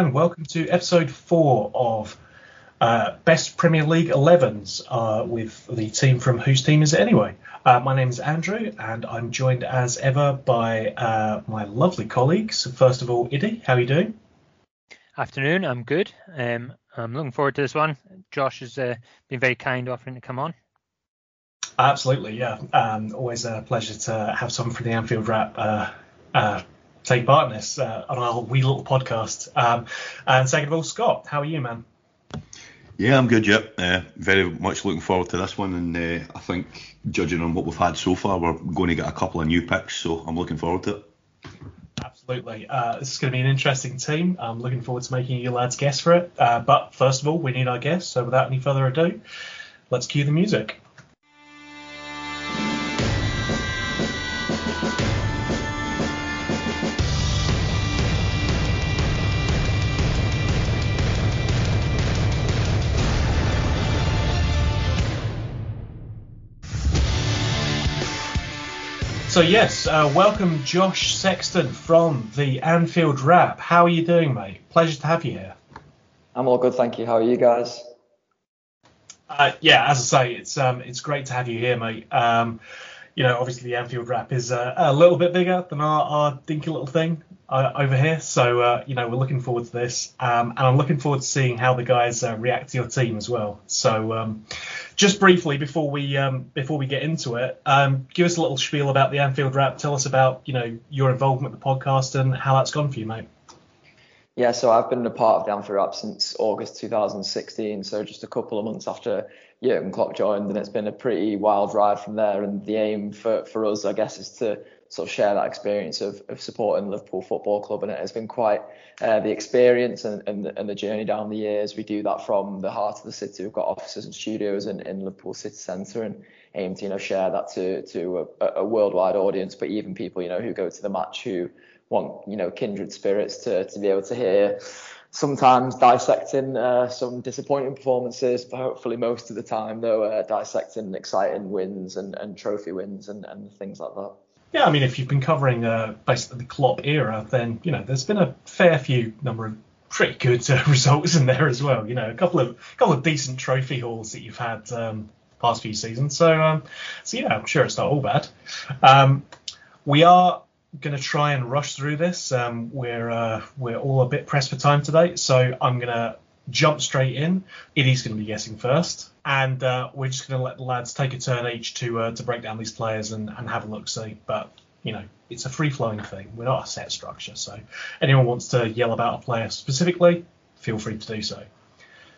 And welcome to episode four of uh, Best Premier League 11s uh, with the team from Whose Team Is It Anyway? Uh, my name is Andrew and I'm joined as ever by uh, my lovely colleagues. First of all, Iddy, how are you doing? Afternoon, I'm good. Um, I'm looking forward to this one. Josh has uh, been very kind offering to come on. Absolutely, yeah. Um, always a pleasure to have someone from the Anfield Wrap uh, take part in this uh, on our wee little podcast. Um, and second of all, Scott, how are you, man? Yeah, I'm good. Yep, uh, very much looking forward to this one, and uh, I think judging on what we've had so far, we're going to get a couple of new picks, so I'm looking forward to it. Absolutely, uh, this is going to be an interesting team. I'm looking forward to making you lads guess for it. Uh, but first of all, we need our guests. So without any further ado, let's cue the music. So yes, uh, welcome Josh Sexton from the Anfield Wrap. How are you doing, mate? Pleasure to have you here. I'm all good, thank you. How are you guys? Uh, yeah, as I say, it's um, it's great to have you here, mate. Um, you know, obviously the Anfield Wrap is uh, a little bit bigger than our, our dinky little thing uh, over here, so uh, you know we're looking forward to this, um, and I'm looking forward to seeing how the guys uh, react to your team as well. So um, just briefly before we um, before we get into it, um, give us a little spiel about the Anfield Wrap. Tell us about you know your involvement with the podcast and how that's gone for you, mate. Yeah, so I've been a part of the Anfield Wrap since August 2016, so just a couple of months after Jurgen Klopp joined, and it's been a pretty wild ride from there. And the aim for, for us, I guess, is to sort of share that experience of, of supporting Liverpool Football Club, and it has been quite uh, the experience and, and, and, the journey down the years. We do that from the heart of the city. We've got offices and studios in, in Liverpool City Centre, and aim to you know share that to to a, a, worldwide audience, but even people you know who go to the match who want you know kindred spirits to to be able to hear. Sometimes dissecting uh, some disappointing performances, but hopefully most of the time, though, uh, dissecting exciting wins and, and trophy wins and, and things like that. Yeah, I mean, if you've been covering uh, basically the Klopp era, then you know there's been a fair few number of pretty good uh, results in there as well. You know, a couple of a couple of decent trophy hauls that you've had um, past few seasons. So, um, so yeah, I'm sure it's not all bad. Um, we are going to try and rush through this. Um, we're uh, we're all a bit pressed for time today, so I'm going to jump straight in. Iddy's going to be guessing first, and uh, we're just going to let the lads take a turn each to uh, to break down these players and, and have a look see. But you know, it's a free flowing thing. We're not a set structure, so anyone wants to yell about a player specifically, feel free to do so.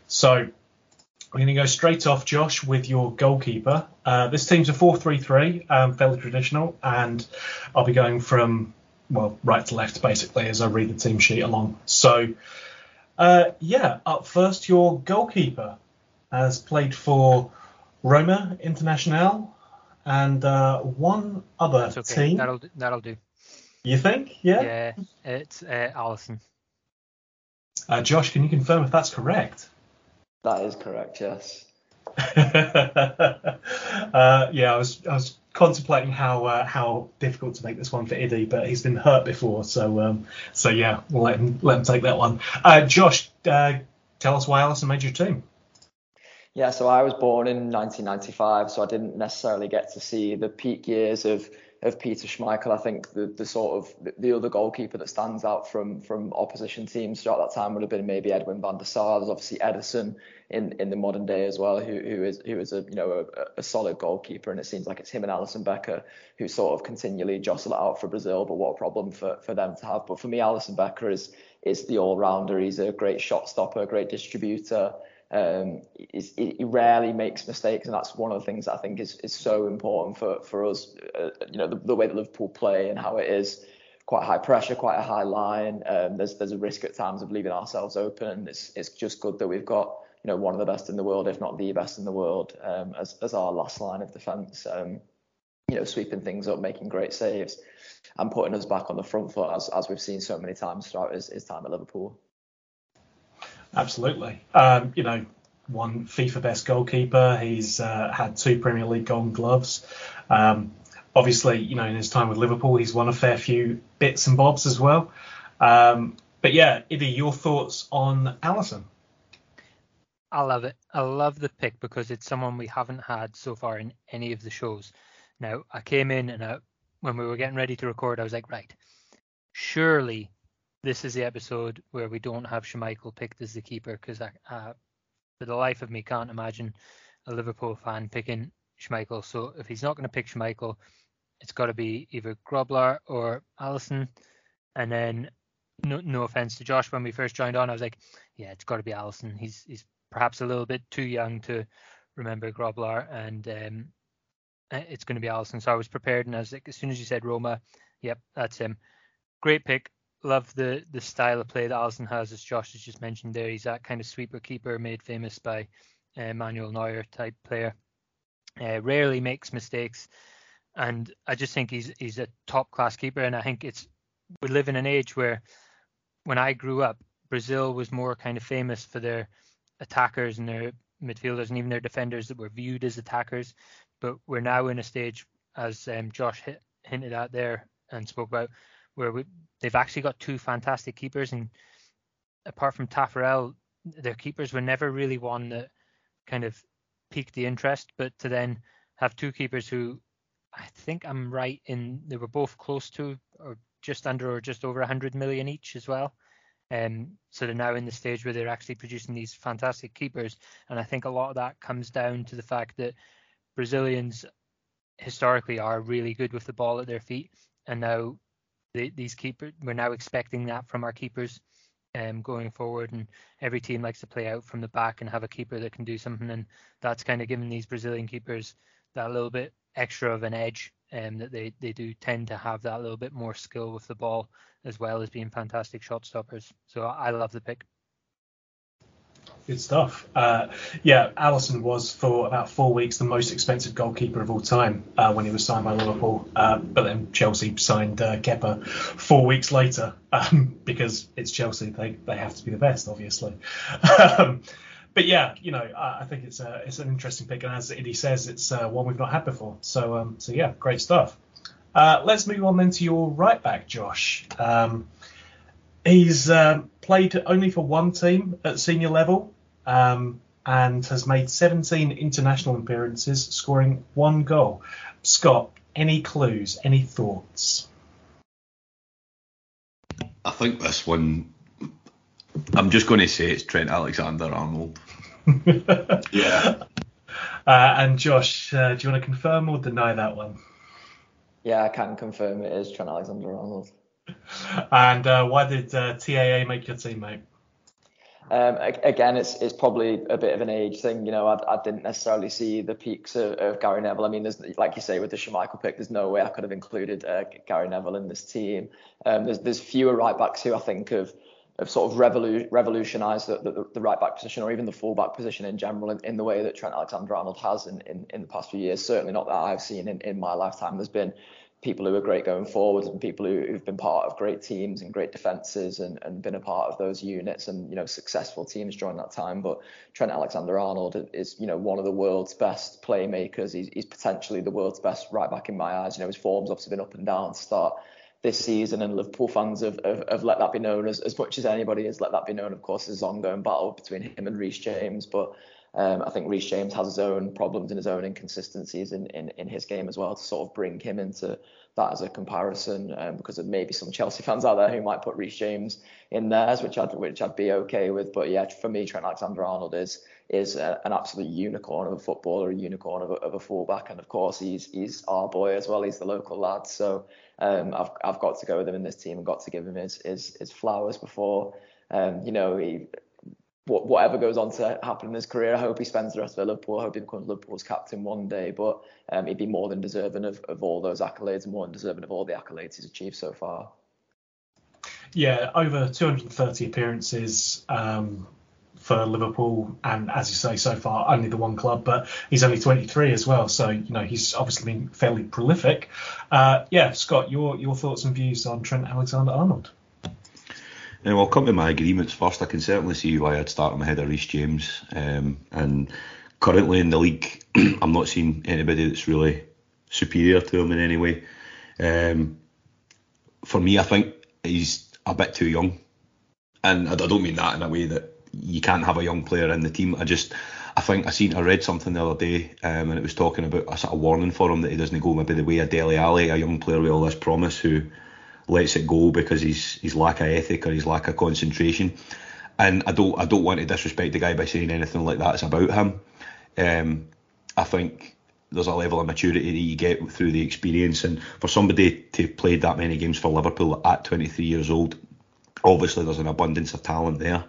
So we're going to go straight off, Josh, with your goalkeeper. Uh, this team's a 4-3-3, um, fairly traditional, and I'll be going from well right to left basically as I read the team sheet along. So uh, yeah, up first, your goalkeeper has played for Roma Internacional and uh, one other okay. team. That'll do, that'll do. You think? Yeah. Yeah, it's uh, Alisson. Uh, Josh, can you confirm if that's correct? That is correct. Yes. uh, yeah, I was I was contemplating how uh, how difficult to make this one for Iddy, but he's been hurt before, so um, so yeah, we'll let him let him take that one. Uh, Josh, uh, tell us why Alisson made your team. Yeah, so I was born in 1995, so I didn't necessarily get to see the peak years of of Peter Schmeichel. I think the, the sort of the other goalkeeper that stands out from from opposition teams throughout that time would have been maybe Edwin van der Sar. There's obviously Ederson in, in the modern day as well, who who is who is a you know a, a solid goalkeeper, and it seems like it's him and Alisson Becker who sort of continually jostle it out for Brazil. But what a problem for for them to have. But for me, Alisson Becker is is the all rounder. He's a great shot stopper, great distributor. Um, he rarely makes mistakes, and that's one of the things I think is, is so important for for us. Uh, you know, the, the, way that Liverpool play and how it is quite high pressure, quite a high line. Um, there's there's a risk at times of leaving ourselves open, and it's it's just good that we've got you know one of the best in the world, if not the best in the world, um, as as our last line of defence. Um, you know, sweeping things up, making great saves, and putting us back on the front foot as as we've seen so many times throughout his, his time at Liverpool. Absolutely. Um, you know, one FIFA best goalkeeper. He's uh, had two Premier League Golden Gloves. Um, obviously, you know, in his time with Liverpool, he's won a fair few bits and bobs as well. Um, but yeah, Iddy, your thoughts on Alisson? I love it. I love the pick because it's someone we haven't had so far in any of the shows. Now, I came in and I, when we were getting ready to record, I was like, right, surely this is the episode where we don't have Schmeichel picked as the keeper because I, uh, for the life of me, can't imagine a Liverpool fan picking Schmeichel. So if he's not going to pick Schmeichel, it's got to be either Grobbelaar or Alisson. And then, no, no offense to Josh, when we first joined on, I was like, yeah, it's got to be Alisson. He's he's perhaps a little bit too young to remember Grobbelaar, and um, it's going to be Alisson. So I was prepared, and I was like, as soon as you said Roma, yep, that's him. Great pick love the the style of play that Alisson has, as Josh has just mentioned there. He's that kind of sweeper keeper made famous by uh, Manuel Neuer type player. Uh, rarely makes mistakes, and I just think he's he's a top class keeper. And I think it's we live in an age where when I grew up, Brazil was more kind of famous for their attackers and their midfielders and even their defenders that were viewed as attackers. But we're now in a stage, as um, Josh hit, hinted at there and spoke about, where we, they've actually got two fantastic keepers, and apart from Taffarel, their keepers were never really one that kind of piqued the interest. But to then have two keepers who I think I'm right in they were both close to or just under or just over 100 million each as well. Um, so they're now in the stage where they're actually producing these fantastic keepers, and I think a lot of that comes down to the fact that Brazilians historically are really good with the ball at their feet, and now the, these keepers we're now expecting that from our keepers um, going forward and every team likes to play out from the back and have a keeper that can do something and that's kind of given these Brazilian keepers that little bit extra of an edge um, that they, they do tend to have that little bit more skill with the ball as well as being fantastic shot stoppers. So I love the pick. Good stuff. Uh, yeah, Alisson was for about four weeks the most expensive goalkeeper of all time uh, when he was signed by Liverpool. Uh, but then Chelsea signed uh, Kepa four weeks later um, because it's Chelsea. They they have to be the best, obviously. um, but yeah, you know, I, I think it's a, it's an interesting pick, and as Iddy says, it's uh, one we've not had before. So um, so yeah, great stuff. Uh, let's move on then to your right back, Josh. Um, He's uh, played only for one team at senior level um, and has made 17 international appearances, scoring one goal. Scott, any clues, any thoughts? I think this one, I'm just going to say it's Trent Alexander Arnold. yeah. Uh, and Josh, uh, do you want to confirm or deny that one? Yeah, I can confirm it is Trent Alexander Arnold. And uh, why did uh, TAA make your team, mate? Um, again, it's it's probably a bit of an age thing. You know, I, I didn't necessarily see the peaks of, of, Gary Neville. I mean, there's like you say with the Schmeichel pick, there's no way I could have included uh, Gary Neville in this team. Um, there's there's fewer right backs who I think have have sort of revolu- revolutionised the, the, the, right back position or even the full back position in general in, in the way that Trent Alexander-Arnold has in, in, in the past few years. Certainly not that I've seen in, in my lifetime. There's been people who are great going forward and people who, who've been part of great teams and great defenses and, and been a part of those units and you know successful teams during that time. But Trent Alexander-Arnold is you know one of the world's best playmakers. He's, he's potentially the world's best right back in my eyes. You know his form's obviously been up and down to start this season, and Liverpool fans have, have, have, let that be known as, as much as anybody has let that be known. Of course, there's ongoing battle between him and Reece James, but um, I think Reece James has his own problems and his own inconsistencies in, in, in his game as well to sort of bring him into that as a comparison um, because of maybe some Chelsea fans out there who might put Reece James in theirs, which I'd which I'd be okay with. But yeah, for me, Trent Alexander-Arnold is is a, an absolute unicorn of a footballer, a unicorn of a, of a fullback, and of course he's he's our boy as well. He's the local lad, so um, I've I've got to go with him in this team and got to give him his his, his flowers before. Um, you know, he whatever goes on to happen in his career, I hope he spends the rest of Liverpool. I hope he becomes Liverpool's captain one day. But um, he'd be more than deserving of, of all those accolades, and more than deserving of all the accolades he's achieved so far. Yeah, over 230 appearances um, for Liverpool, and as you say, so far only the one club, but he's only 23 as well. So you know he's obviously been fairly prolific. Uh, yeah, Scott, your your thoughts and views on Trent Alexander-Arnold? And I'll come to my agreements first. I can certainly see why I'd start him ahead of Reece James. Um, and currently in the league, I'm not seeing anybody that's really superior to him in any way. Um, for me, I think he's a bit too young and I don't mean that in a way that you can't have a young player in the team. I just I think I seen I read something the other day, um, and it was talking about a sort of warning for him that he doesn't go maybe the way of Dele Alli, a young player with all this promise who lets it go because he's he's lack of ethic or he's lack of concentration. And I don't I don't want to disrespect the guy by saying anything like that's about him. Um, I think there's a level of maturity that you get through the experience, and for somebody to have played that many games for Liverpool at 23 years old, obviously there's an abundance of talent there,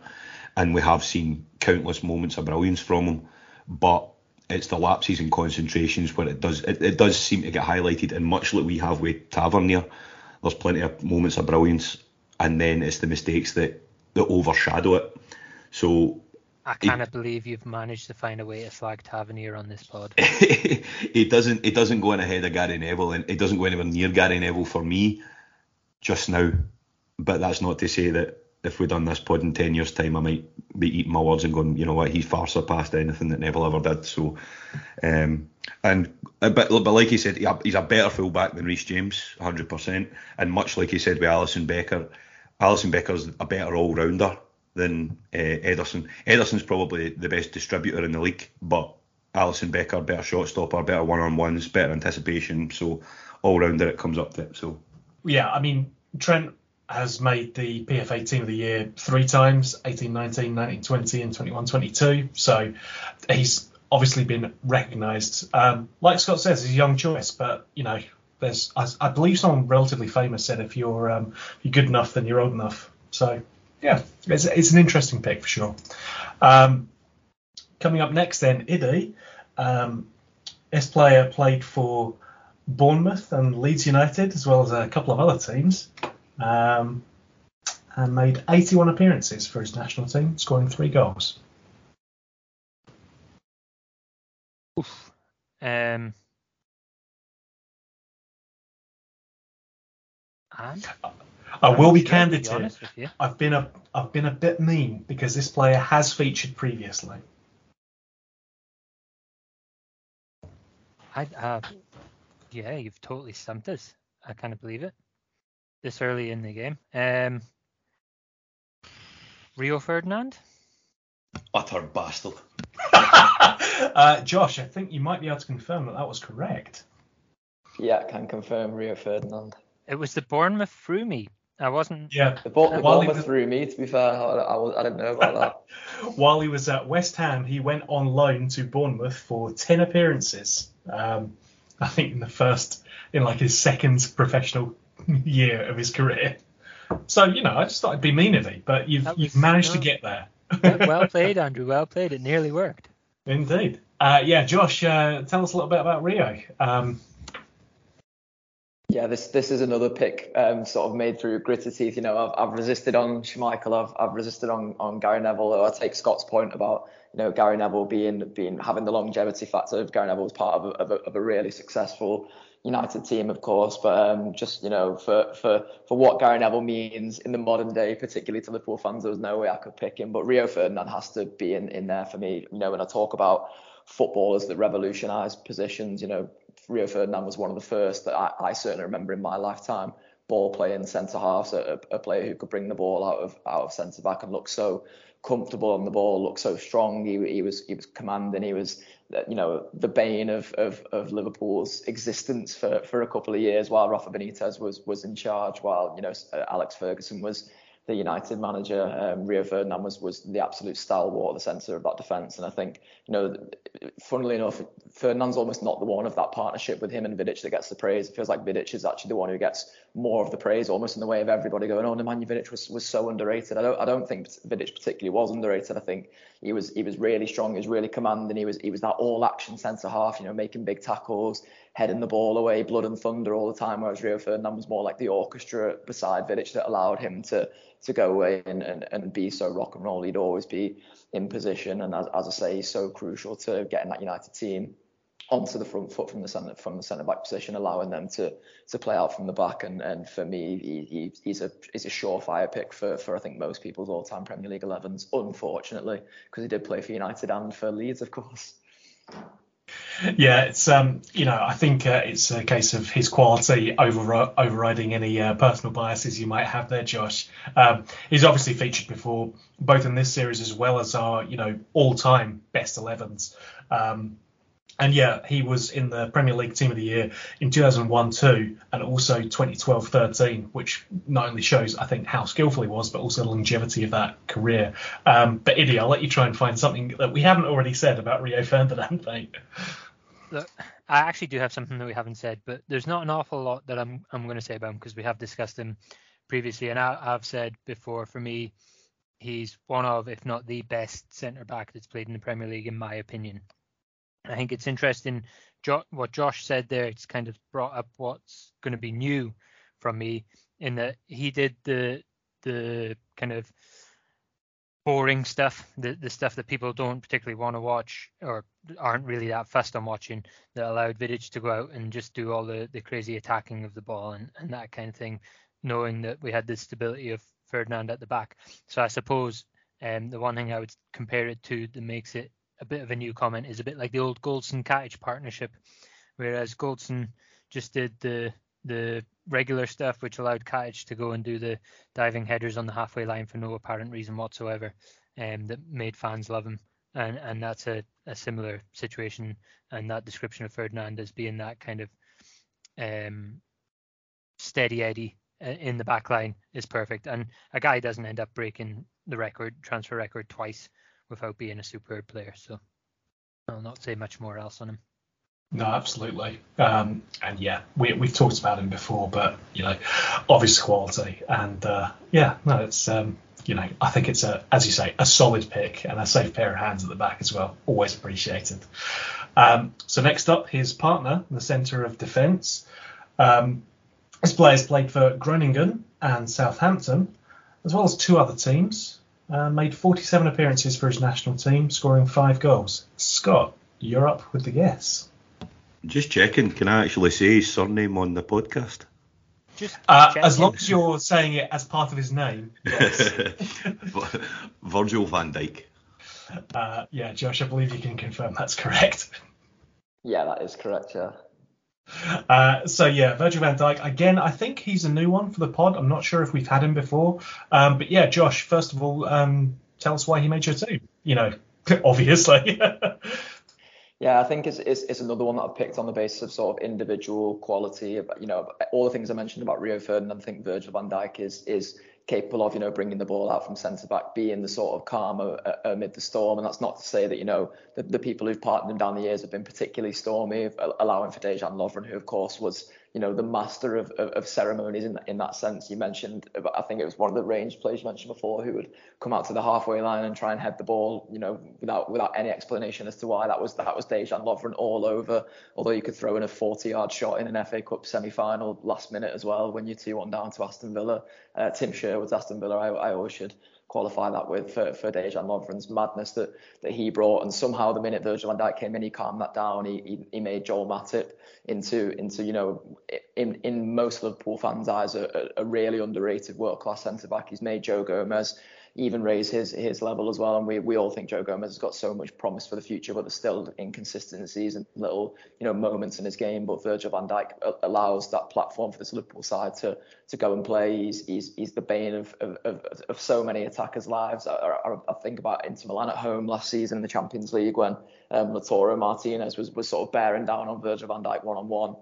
and we have seen countless moments of brilliance from him, but it's the lapses and concentrations where it does it, it does seem to get highlighted, and much like we have with Tavernier, there's plenty of moments of brilliance, and then it's the mistakes that that overshadow it. So I cannot believe you've managed to find a way to slag Tavernier on this pod. he doesn't. He doesn't go in ahead of Gary Neville, and he doesn't go anywhere near Gary Neville for me just now. But that's not to say that if we'd done this pod in ten years' time, I might be eating my words and going, you know what, he's far surpassed anything that Neville ever did. So, um, and but but like he said, he's a better fullback than Reece James, 100%. And much like he said with Alisson Becker, Alisson Becker's a better all rounder than uh, Ederson. Ederson's probably the best distributor in the league, but Alisson Becker, better shot stopper, better one on ones, better anticipation. So all rounder it comes up to it. So yeah, I mean Trent has made the PFA Team of the Year three times 18 19, 19 20, and 21 22. So he's obviously been recognised. Um, like Scott says, he's a young choice, but you know, there's I, I believe someone relatively famous said if you're um, if you're good enough, then you're old enough. So yeah, it's, it's an interesting pick for sure. Um, coming up next, then, Iddy. Um, this player played for Bournemouth and Leeds United, as well as a couple of other teams, um, and made 81 appearances for his national team, scoring three goals. Oof. Um, and? I will be candid here. I've been a I've been a bit mean because this player has featured previously. I uh, yeah, you've totally stumped us. I can't believe it. This early in the game. Um, Rio Ferdinand. Utter bastard. uh, Josh, I think you might be able to confirm that that was correct. Yeah, I can confirm Rio Ferdinand. It was the Bournemouth threw me I wasn't. Yeah. The, ball, the Bournemouth was, threw me. To be fair, I, I, was, I didn't know about that. While he was at West Ham, he went on loan to Bournemouth for ten appearances. Um, I think in the first, in like his second professional year of his career. So you know, I just thought it'd be mean of it, but you've was, you've managed no. to get there. well played, Andrew. Well played. It nearly worked. Indeed. Uh, yeah, Josh, uh, tell us a little bit about Rio. Um, yeah, this this is another pick um, sort of made through gritted teeth. You know, I've, I've resisted on Schmeichel, I've, I've resisted on, on Gary Neville. I take Scott's point about you know Gary Neville being being having the longevity factor of Gary Neville was part of a, of a, of a really successful United team, of course, but um, just you know for for for what Gary Neville means in the modern day, particularly to Liverpool fans, there was no way I could pick him. But Rio Ferdinand has to be in in there for me. You know, when I talk about footballers that revolutionised positions, you know, Rio Ferdinand was one of the first that I, I certainly remember in my lifetime ball playing centre half, so a, a, player who could bring the ball out of out of centre back and look so comfortable on the ball, looked so strong. He, he was he was commanding. He was you know the bane of, of of Liverpool's existence for for a couple of years while Rafa Benitez was was in charge, while you know Alex Ferguson was the United manager, um, Rio Ferdinand was was the absolute stalwart at the centre of that defence. And I think, you know, funnily enough, Ferdinand's almost not the one of that partnership with him and Vidic that gets the praise. It feels like Vidic is actually the one who gets more of the praise, almost in the way of everybody going, "Oh, Nemanja Vidic was, was so underrated." I don't I don't think Vidic particularly was underrated. I think he was he was really strong, he was really commanding. He was he was that all action centre half, you know, making big tackles, heading the ball away, blood and thunder all the time. Whereas Rio Ferdinand was more like the orchestra beside Vidic that allowed him to to go away and, and, and be so rock and roll. He'd always be in position, and as, as I say, he's so crucial to getting that United team onto the front foot from the centre from the centre back position, allowing them to to play out from the back. And and for me, he, he he's a he's a surefire pick for for I think most people's all time Premier League 11s. Unfortunately, because he did play for United and for Leeds, of course. Yeah, it's um, you know, I think uh, it's a case of his quality over overriding any uh, personal biases you might have there, Josh. Um, he's obviously featured before, both in this series as well as our, you know, all-time best 11s. Um, and yeah, he was in the Premier League Team of the Year in 2001-2 and also 2012-13, which not only shows, I think, how skillful he was, but also the longevity of that career. Um, but Iddy, I'll let you try and find something that we haven't already said about Rio Ferdinand, mate. Look, I actually do have something that we haven't said, but there's not an awful lot that I'm I'm going to say about him because we have discussed him previously, and I, I've said before, for me, he's one of, if not the best centre back that's played in the Premier League, in my opinion. I think it's interesting jo- what Josh said there. It's kind of brought up what's going to be new from me in that he did the the kind of boring stuff, the the stuff that people don't particularly want to watch or aren't really that fussed on watching, that allowed Vidic to go out and just do all the, the crazy attacking of the ball and, and that kind of thing, knowing that we had the stability of Ferdinand at the back. So I suppose um, the one thing I would compare it to that makes it a bit of a new comment is a bit like the old Goldson Katic partnership, whereas Goldson just did the the regular stuff, which allowed Katic to go and do the diving headers on the halfway line for no apparent reason whatsoever, and um, that made fans love him. And and that's a, a similar situation, and that description of Ferdinand as being that kind of um, steady Eddie uh, in the back line is perfect. And a guy doesn't end up breaking the record transfer record twice without being a superb player. So I'll not say much more else on him. No, absolutely. Um, and yeah, we, we've talked about him before, but you know, obvious quality. And uh, yeah, no, it's um, you know, I think it's a, as you say, a solid pick and a safe pair of hands at the back as well. Always appreciated. Um, so next up, his partner the centre of defence. Um, this player's played for Groningen and Southampton, as well as two other teams. Uh, made 47 appearances for his national team, scoring five goals. Scott, you're up with the guess. Just checking, can I actually say his surname on the podcast? Just uh, as long as you're saying it as part of his name. Yes. Virgil van Dijk. Uh, yeah, Josh, I believe you can confirm that's correct. Yeah, that is correct. Yeah. Uh, so yeah, Virgil van Dijk again. I think he's a new one for the pod. I'm not sure if we've had him before, um, but yeah, Josh. First of all, um, tell us why he made your team. You know, obviously. yeah, I think it's, it's, it's another one that I've picked on the basis of sort of individual quality. You know, all the things I mentioned about Rio Ferdinand. I think Virgil van Dijk is is capable of, you know, bringing the ball out from centre back, being the sort of calm amid the storm. And that's not to say that, you know, the, the people who've partnered him down the years have been particularly stormy, allowing for Dejan Lovren, who of course was you know, the master of, of, of, ceremonies in, in that sense. You mentioned, I think it was one of the range players you mentioned before who would come out to the halfway line and try and head the ball, you know, without without any explanation as to why. That was that was Dejan Lovren all over. Although you could throw in a 40-yard shot in an FA Cup semi-final last minute as well when you're 2-1 down to Aston Villa. Uh, Tim Sherwood's Aston Villa, I, I always should qualify that with for, for Dejan Lovren's madness that that he brought. And somehow the minute Virgil van Dijk came in, he calmed that down. He he, he made Joel Matip into into you know in in most Liverpool fans' eyes a, a really underrated world class centre back. He's made Joe Gomez even raise his his level as well. And we, we all think Joe Gomez has got so much promise for the future, but there's still inconsistencies and little you know moments in his game. But Virgil van Dijk allows that platform for this Liverpool side to to go and play. He's he's, he's the bane of, of, of, so many attackers' lives. I, I, I, think about Inter Milan at home last season in the Champions League when um, Lautaro Martinez was was sort of bearing down on Virgil van Dijk one on one.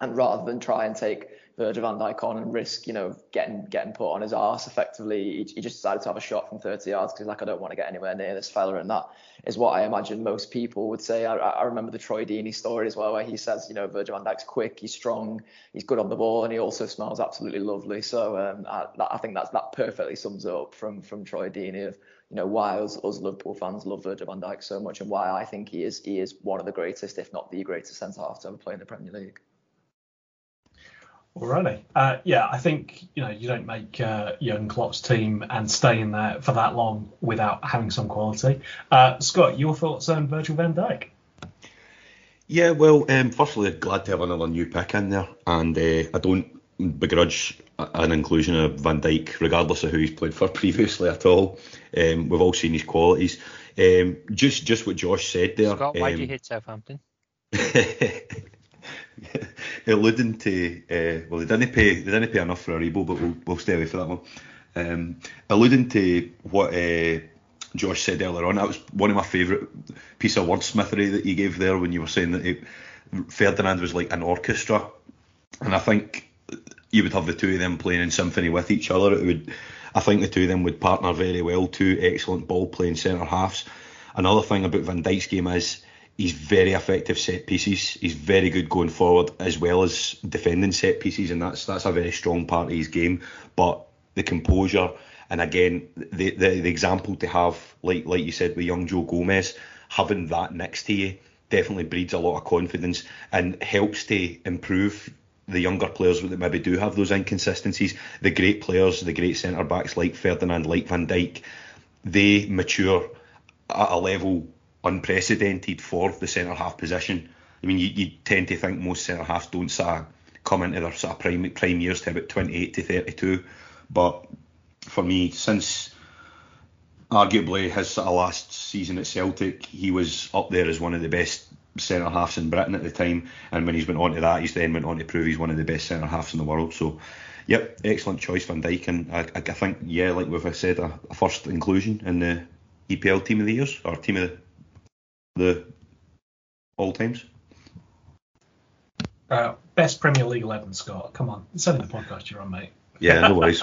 And rather than try and take Virgil van Dijk on and risk, you know, getting getting put on his arse effectively. He, he just decided to have a shot from 30 yards because like, I don't want to get anywhere near this fella. And that is what I imagine most people would say. I, I remember the Troy Deeney story as well, where he says, you know, Virgil van Dijk's quick, he's strong, he's good on the ball, and he also smells absolutely lovely. So um, I, I think that's that perfectly sums up from from Troy Deeney of you know why us, us Liverpool fans love Virgil van Dijk so much and why I think he is he is one of the greatest, if not the greatest centre half to ever play in the Premier League. Alrighty. Uh, yeah, I think you know you don't make uh, Jurgen Klopp's team and stay in there for that long without having some quality. Uh, Scott, your thoughts on Virgil van Dijk? Yeah, well, um, firstly, glad to have another new pick in there, and uh, I don't begrudge an inclusion of Van Dijk, regardless of who he's played for previously at all. Um, we've all seen his qualities. Um, just just what Josh said there. Scott, why do you um, hate Southampton? alluding to uh, well, they didn't pay they didn't pay enough for Aribo, but we'll, we'll stay away for that one. Um, alluding to what uh, Josh said earlier on, that was one of my favourite piece of wordsmithery that you gave there when you were saying that it, Ferdinand was like an orchestra, and I think you would have the two of them playing in symphony with each other. It would, I think the two of them would partner very well. Two excellent ball playing centre halves. Another thing about Van Dijk's game is he's very effective set pieces. He's very good going forward as well as defending set pieces, and that's that's a very strong part of his game. But the composure and again the, the the example to have, like like you said with young Joe Gomez, having that next to you definitely breeds a lot of confidence and helps to improve the younger players that maybe do have those inconsistencies. The great players, the great centre backs like Ferdinand, like Van Dijk, they mature at a level unprecedented for the centre half position. I mean, you, you tend to think most centre halves don't sort of come into their sort of prime prime years to about 28 to 32, but for me, since arguably his sort of last season at Celtic, he was up there as one of the best centre halves in Britain at the time, and when he's went on to that, he's then went on to prove he's one of the best centre halves in the world. So, yep, excellent choice, Van Dijk, and I, I think yeah, like we've said, a, a first inclusion in the EPL Team of the Years or Team of the the all teams? Uh, best Premier League 11, Scott. Come on. It's only the podcast you're on, mate. Yeah, no worries.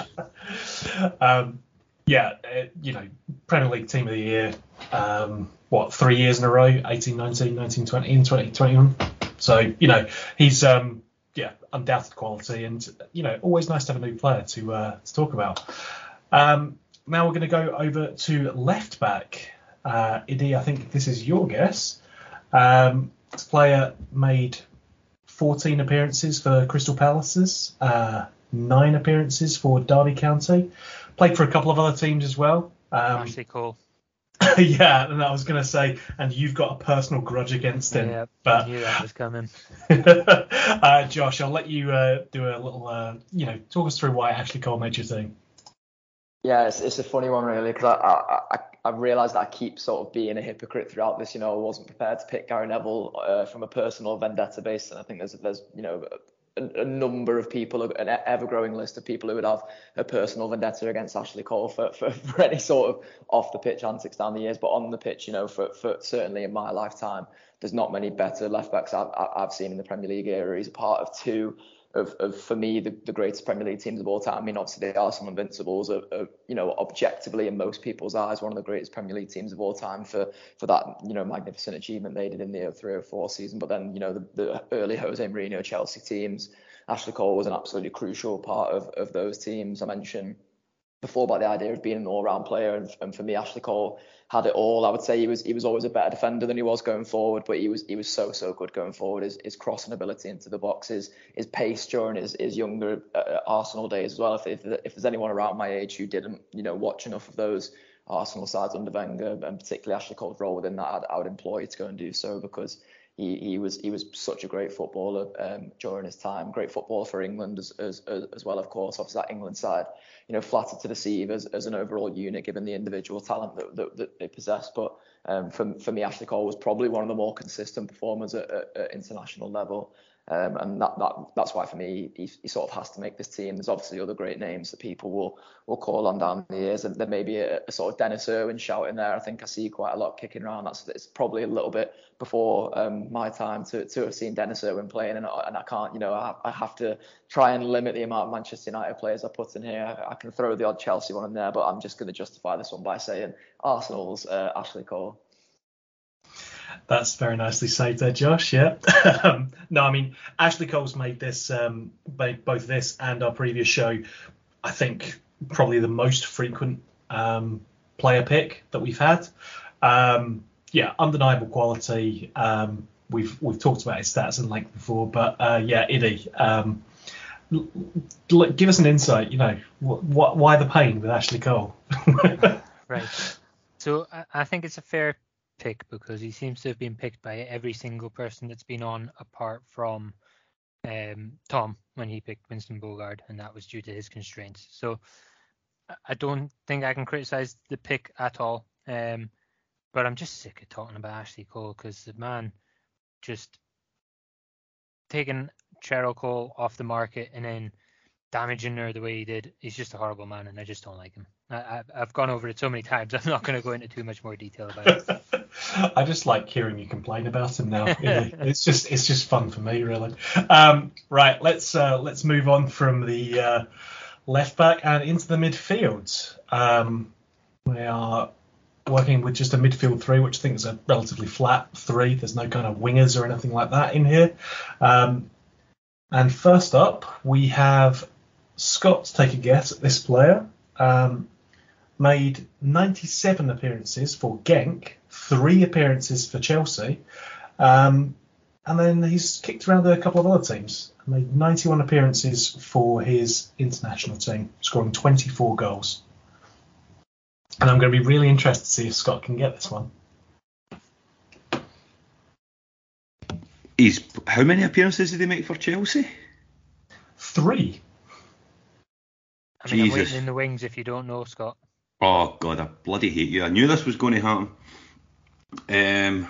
um, yeah, uh, you know, Premier League Team of the Year, um, what, three years in a row 18, 19, 19, 20, and 2021. So, you know, he's, um, yeah, undoubted quality and, you know, always nice to have a new player to, uh, to talk about. Um, now we're going to go over to left back. Uh, Iddy, I think this is your guess. Um, this player made 14 appearances for Crystal Palaces, uh, nine appearances for Derby County, played for a couple of other teams as well. Um, Ashley Cole. yeah, and I was going to say, and you've got a personal grudge against him. Yeah, but I knew that was coming. uh, Josh, I'll let you uh, do a little, uh, you know, talk us through why Ashley Cole made your team. Yeah, it's, it's a funny one really because I, I, I I've realised that I keep sort of being a hypocrite throughout this. You know, I wasn't prepared to pick Gary Neville uh, from a personal vendetta base, and I think there's there's you know a, a number of people, an ever-growing list of people who would have a personal vendetta against Ashley Cole for, for, for any sort of off-the-pitch antics down the years. But on the pitch, you know, for, for certainly in my lifetime, there's not many better left backs I've, I've seen in the Premier League era. He's a part of two of, of for me the, the greatest Premier League teams of all time. I mean, obviously are some Invincibles, are, are, you know, objectively in most people's eyes, one of the greatest Premier League teams of all time for for that you know magnificent achievement they did in the 0304 season. But then you know the, the early Jose Mourinho Chelsea teams, Ashley Cole was an absolutely crucial part of of those teams. I mentioned before about the idea of being an all-round player, and, and for me, Ashley Cole had it all. I would say he was he was always a better defender than he was going forward, but he was he was so so good going forward. His, his crossing ability into the boxes, his pace during his, his younger uh, Arsenal days as well. If, if if there's anyone around my age who didn't you know watch enough of those Arsenal sides under Wenger, and particularly Ashley Cole's role within that, I'd, I would employ to go and do so because he, he was he was such a great footballer um, during his time. Great footballer for England as, as as well, of course. Obviously, that England side, you know, flattered to deceive as, as an overall unit, given the individual talent that, that, that they possess. But um, for for me, Ashley Cole was probably one of the more consistent performers at, at, at international level. Um, and that, that that's why for me he, he, sort of has to make this team. There's obviously other great names that people will will call on down the years, and there may be a, a, sort of Denis Irwin shout in there. I think I see quite a lot kicking around. That's it's probably a little bit before um, my time to, to have seen Denis Irwin playing, and, and I can't, you know, I, I, have to try and limit the amount of Manchester United players I put in here. I, I can throw the odd Chelsea one in there, but I'm just going to justify this one by saying Arsenal's uh, Ashley Cole. That's very nicely said there, Josh. Yeah. No, I mean Ashley Cole's made this, um, both this and our previous show. I think probably the most frequent um, player pick that we've had. Um, yeah, undeniable quality. Um, we've we've talked about his stats and length before, but uh, yeah, Iddy. Um, give us an insight. You know, wh- wh- why the pain with Ashley Cole? right. So I think it's a fair pick because he seems to have been picked by every single person that's been on apart from um, Tom when he picked Winston Bogarde, and that was due to his constraints. So I don't think I can criticize the pick at all. Um, but I'm just sick of talking about Ashley Cole because the man just taking Cheryl Cole off the market and then damaging her the way he did, he's just a horrible man, and I just don't like him. I, have gone over it so many times. I'm not going to go into too much more detail about it. I just like hearing you complain about him now. it's just it's just fun for me, really. Um, right, let's uh, let's move on from the uh, left back and into the midfield. Um, we are working with just a midfield three, which I think is a relatively flat three. There's no kind of wingers or anything like that in here. Um, and first up, we have Scott take a guess at this player. Um, made 97 appearances for Genk, three appearances for Chelsea, um, and then he's kicked around a couple of other teams. Made 91 appearances for his international team, scoring 24 goals. And I'm going to be really interested to see if Scott can get this one. He's how many appearances did he make for Chelsea? Three. I mean, Jesus. I'm waiting in the wings if you don't know, Scott. Oh God, I bloody hate you. I knew this was going to happen. Um,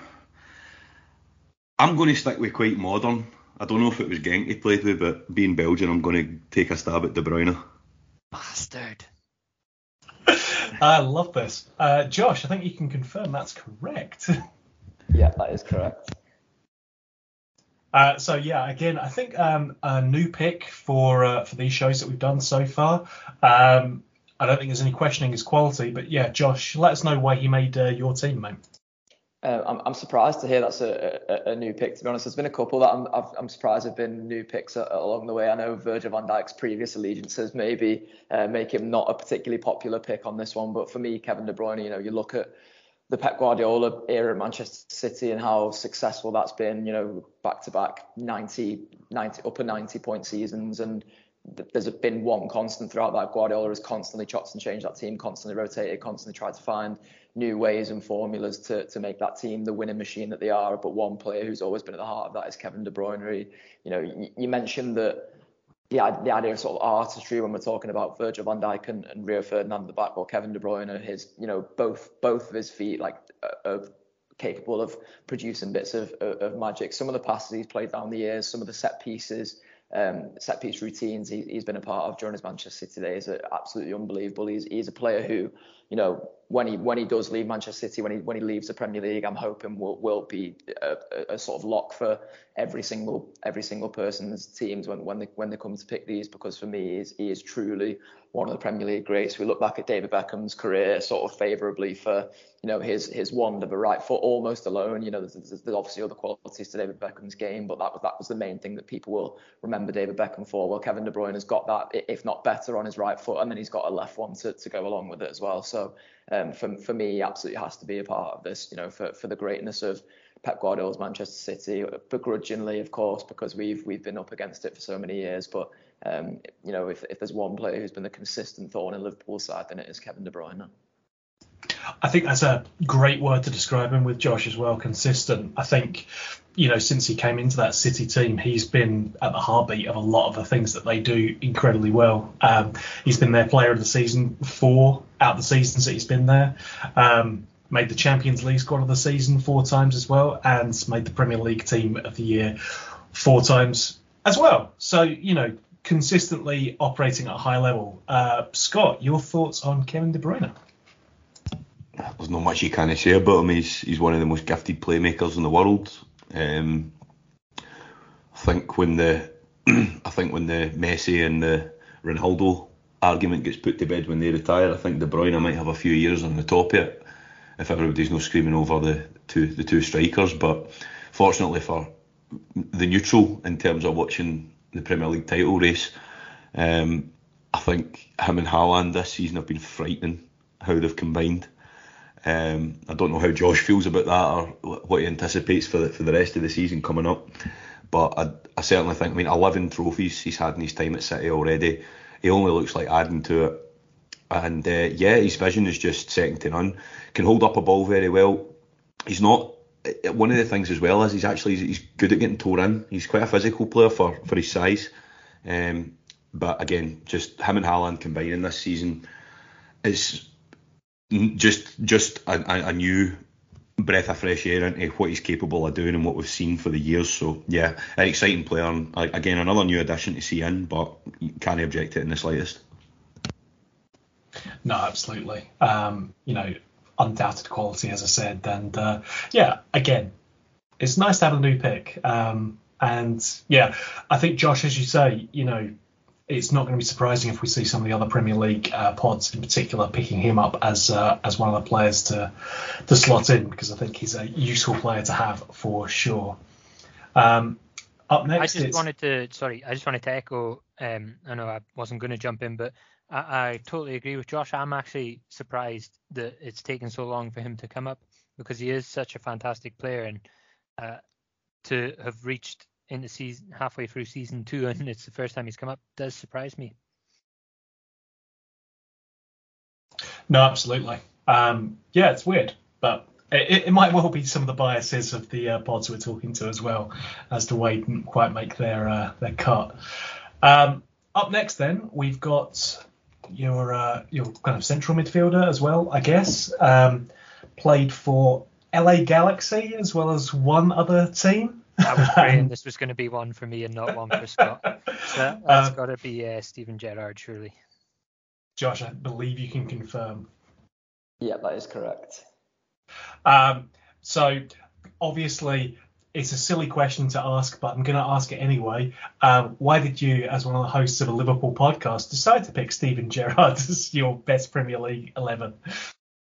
I'm going to stick with quite modern. I don't know if it was Genk he played with, but being Belgian, I'm going to take a stab at De Bruyne. Bastard. I love this. Uh, Josh, I think you can confirm that's correct. yeah, that is correct. Uh, so yeah, again, I think um, a new pick for uh, for these shows that we've done so far. Um, I don't think there's any questioning his quality, but yeah, Josh, let us know why he made uh, your team, mate. Uh, I'm, I'm surprised to hear that's a, a, a, new pick. To be honest, there's been a couple that I'm, i am surprised have been new picks along the way. I know Virgil van Dijk's previous allegiances maybe uh, make him not a particularly popular pick on this one, but for me, Kevin De Bruyne, you know, you look at the Pep Guardiola era at Manchester City and how successful that's been, you know, back to back 90, 90 upper 90 point seasons and there's been one constant throughout that. Guardiola has constantly chopped and changed that team, constantly rotated, constantly tried to find new ways and formulas to, to make that team the winning machine that they are. But one player who's always been at the heart of that is Kevin De Bruyne. You know, you, mentioned that the, the idea of sort of artistry when we're talking about Virgil van Dijk and, and Rio Ferdinand at the back, or Kevin De Bruyne, his, you know, both both of his feet like are capable of producing bits of, of, of magic. Some of the passes he's played down the years, some of the set pieces um, set piece routines he, has been a part of during his Manchester City days are absolutely unbelievable. He's, he's a player who, you know, when he when he does leave Manchester City, when he when he leaves the Premier League, I'm hoping will will be a, a, sort of lock for every single every single person's teams when when they when they come to pick these. Because for me, he is, he is truly one of the Premier League greats. We look back at David Beckham's career sort of favourably for you know his his wand of a right foot almost alone. You know, there's, there's, obviously other qualities to David Beckham's game, but that was that was the main thing that people will remember David Beckham for. Well, Kevin De Bruyne has got that, if not better, on his right foot, and then he's got a left one to, to go along with it as well. So um, for for me, he absolutely has to be a part of this. You know, for for the greatness of Pep Guardiola's Manchester City, begrudgingly, of course, because we've we've been up against it for so many years, but um, you know, if, if there's one player who's been the consistent thorn in Liverpool's side, then it is Kevin De Bruyne. I think that's a great word to describe him with Josh as well. Consistent. I think, you know, since he came into that City team, he's been at the heartbeat of a lot of the things that they do incredibly well. Um, he's been their player of the season four out the seasons that he's been there. Um, made the Champions League squad of the season four times as well, and made the Premier League team of the year four times as well. So, you know, consistently operating at a high level. Uh, Scott, your thoughts on Kevin De Bruyne? There's not much you can say about him. He's he's one of the most gifted playmakers in the world. Um, I think when the I think when the Messi and the Ronaldo argument gets put to bed when they retire, I think De Bruyne might have a few years on the top of it if everybody's not screaming over the two the two strikers. But fortunately for the neutral in terms of watching the Premier League title race. Um, I think him and Haaland this season have been frightening how they've combined. Um, I don't know how Josh feels about that or what he anticipates for the, for the rest of the season coming up. But I, I certainly think, I mean, 11 trophies he's had in his time at City already. He only looks like adding to it. And uh, yeah, his vision is just second to none. Can hold up a ball very well. He's not one of the things as well is he's actually he's good at getting tore in. He's quite a physical player for, for his size. Um, but again, just him and Haaland combining this season is just just a, a, new breath of fresh air into what he's capable of doing and what we've seen for the years. So yeah, an exciting player and again another new addition to see in, but can't object to it in the slightest. No, absolutely. Um, you know, undoubted quality, as I said, and uh, yeah, again, it's nice to have a new pick. Um, and yeah, I think Josh, as you say, you know, it's not going to be surprising if we see some of the other Premier League uh, pods, in particular, picking him up as uh, as one of the players to to slot in because I think he's a useful player to have for sure. Um, up next, I just wanted to sorry, I just wanted to echo. Um, I know I wasn't going to jump in, but I, I totally agree with Josh. I'm actually surprised that it's taken so long for him to come up because he is such a fantastic player and uh, to have reached into season halfway through season two and it's the first time he's come up does surprise me. No, absolutely. Um, yeah, it's weird, but it, it, might well be some of the biases of the uh, pods we're talking to as well as to why didn't quite make their uh, their cut. Um, up next, then we've got your uh, your kind of central midfielder as well, I guess. Um, played for LA Galaxy as well as one other team. I was praying this was going to be one for me and not one for Scott. So that's um, got to be uh, Steven Gerrard, surely. Josh, I believe you can confirm. Yeah, that is correct. Um, so obviously it's a silly question to ask, but I'm going to ask it anyway. Um, why did you, as one of the hosts of a Liverpool podcast, decide to pick Steven Gerrard as your best Premier League 11?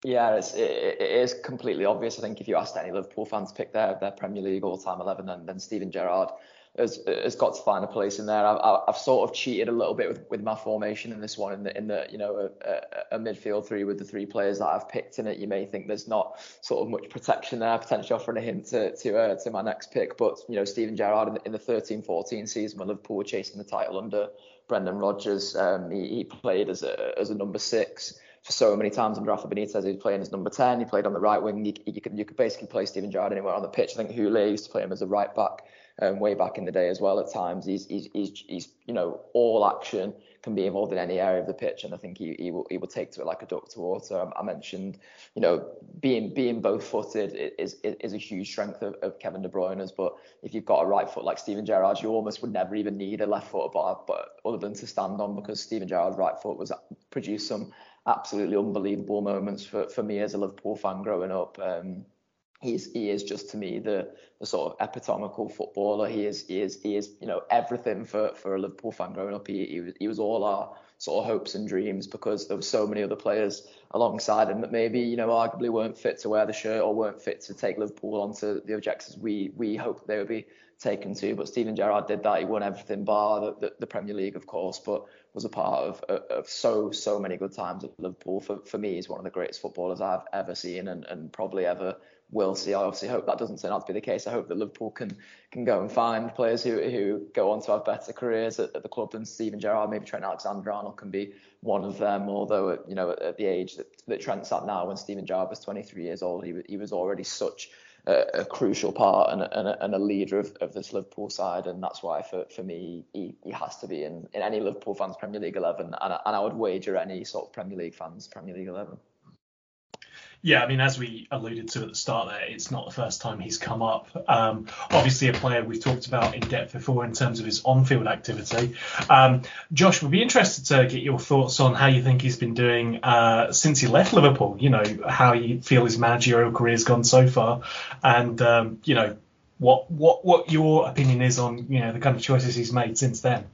Yeah, it's, it, it is completely obvious. I think if you asked any Liverpool fans to pick their, their Premier League all-time 11, then, then Steven Gerrard has, has got to find a place in there. I've, I've sort of cheated a little bit with, with my formation in this one, in the, in the you know a, a, a, midfield three with the three players that I've picked in it. You may think there's not sort of much protection there, potentially offering a hint to to, uh, to my next pick, but you know Steven Gerrard in the, in the 13-14 season when Liverpool were chasing the title under Brendan Rodgers, um, he, he played as a as a number six so many times under Rafa Benitez. He was playing as number 10. He played on the right wing. You, you, could, you could basically play Steven Gerrard anywhere on the pitch. I think Houllier used to play him as a right back um, way back in the day as well. At times, he's, he's, he's, he's, you know, all action can be involved in any area of the pitch, and I think he, he will he will take to it like a duck to water. I mentioned, you know, being being both footed is, is is a huge strength of, of Kevin De Bruyne's. But if you've got a right foot like Steven Gerrard, you almost would never even need a left foot, but but other than to stand on because Steven Gerrard's right foot was produced some absolutely unbelievable moments for, for me as a Liverpool fan growing up. Um, he's he is just to me the the sort of epitomical footballer. He is he is he is you know everything for for a Liverpool fan growing up. He he was, he was all our sort of hopes and dreams because there were so many other players alongside him that maybe you know arguably weren't fit to wear the shirt or weren't fit to take Liverpool onto the objectives we we hoped they would be taken to. But Steven Gerrard did that. He won everything bar the, the, the Premier League, of course, but was a part of, of so so many good times at Liverpool. For for me, he's one of the greatest footballers I've ever seen and, and probably ever will see. I obviously hope that doesn't turn out to be the case. I hope that Liverpool can can go and find players who who go on to have better careers at, at the club than Steven Gerrard. Maybe Trent Alexander-Arnold can be one of them. Although you know at, at the age that, that Trent's at now, when Steven Gerrard was 23 years old, he he was already such a, a crucial part and a, and a leader of, of this Liverpool side, and that's why for, for me he, he has to be in, in any Liverpool fans Premier League 11, and, and I would wager any sort of Premier League fans Premier League 11. Yeah, I mean, as we alluded to at the start there, it's not the first time he's come up. Um, obviously, a player we've talked about in depth before in terms of his on-field activity. Um, Josh, would be interested to get your thoughts on how you think he's been doing uh, since he left Liverpool. You know, how you feel his managerial career's gone so far, and um, you know, what what what your opinion is on you know the kind of choices he's made since then.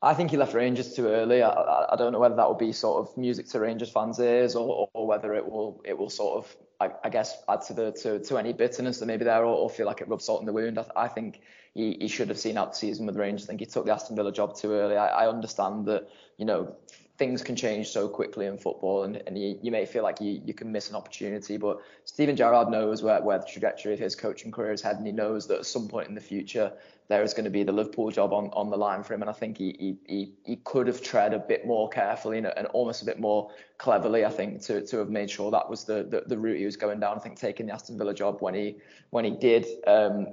I think he left Rangers too early. I, I, don't know whether that will be sort of music to Rangers fans' ears or, or whether it will it will sort of I, I, guess add to the to, to any bitterness that maybe there or, or feel like it rubs salt in the wound. I, I think he, he should have seen out the season with Rangers. I think he took the Aston Villa job too early. I, I understand that you know things can change so quickly in football and, and you, you may feel like you, you can miss an opportunity but Steven Gerrard knows where, where the trajectory of his coaching career is heading he knows that at some point in the future there is going to be the Liverpool job on, on the line for him. And I think he, he, he could have tread a bit more carefully and, and almost a bit more cleverly, I think, to, to have made sure that was the, the, the route he was going down. I think taking the Aston Villa job when he when he did um,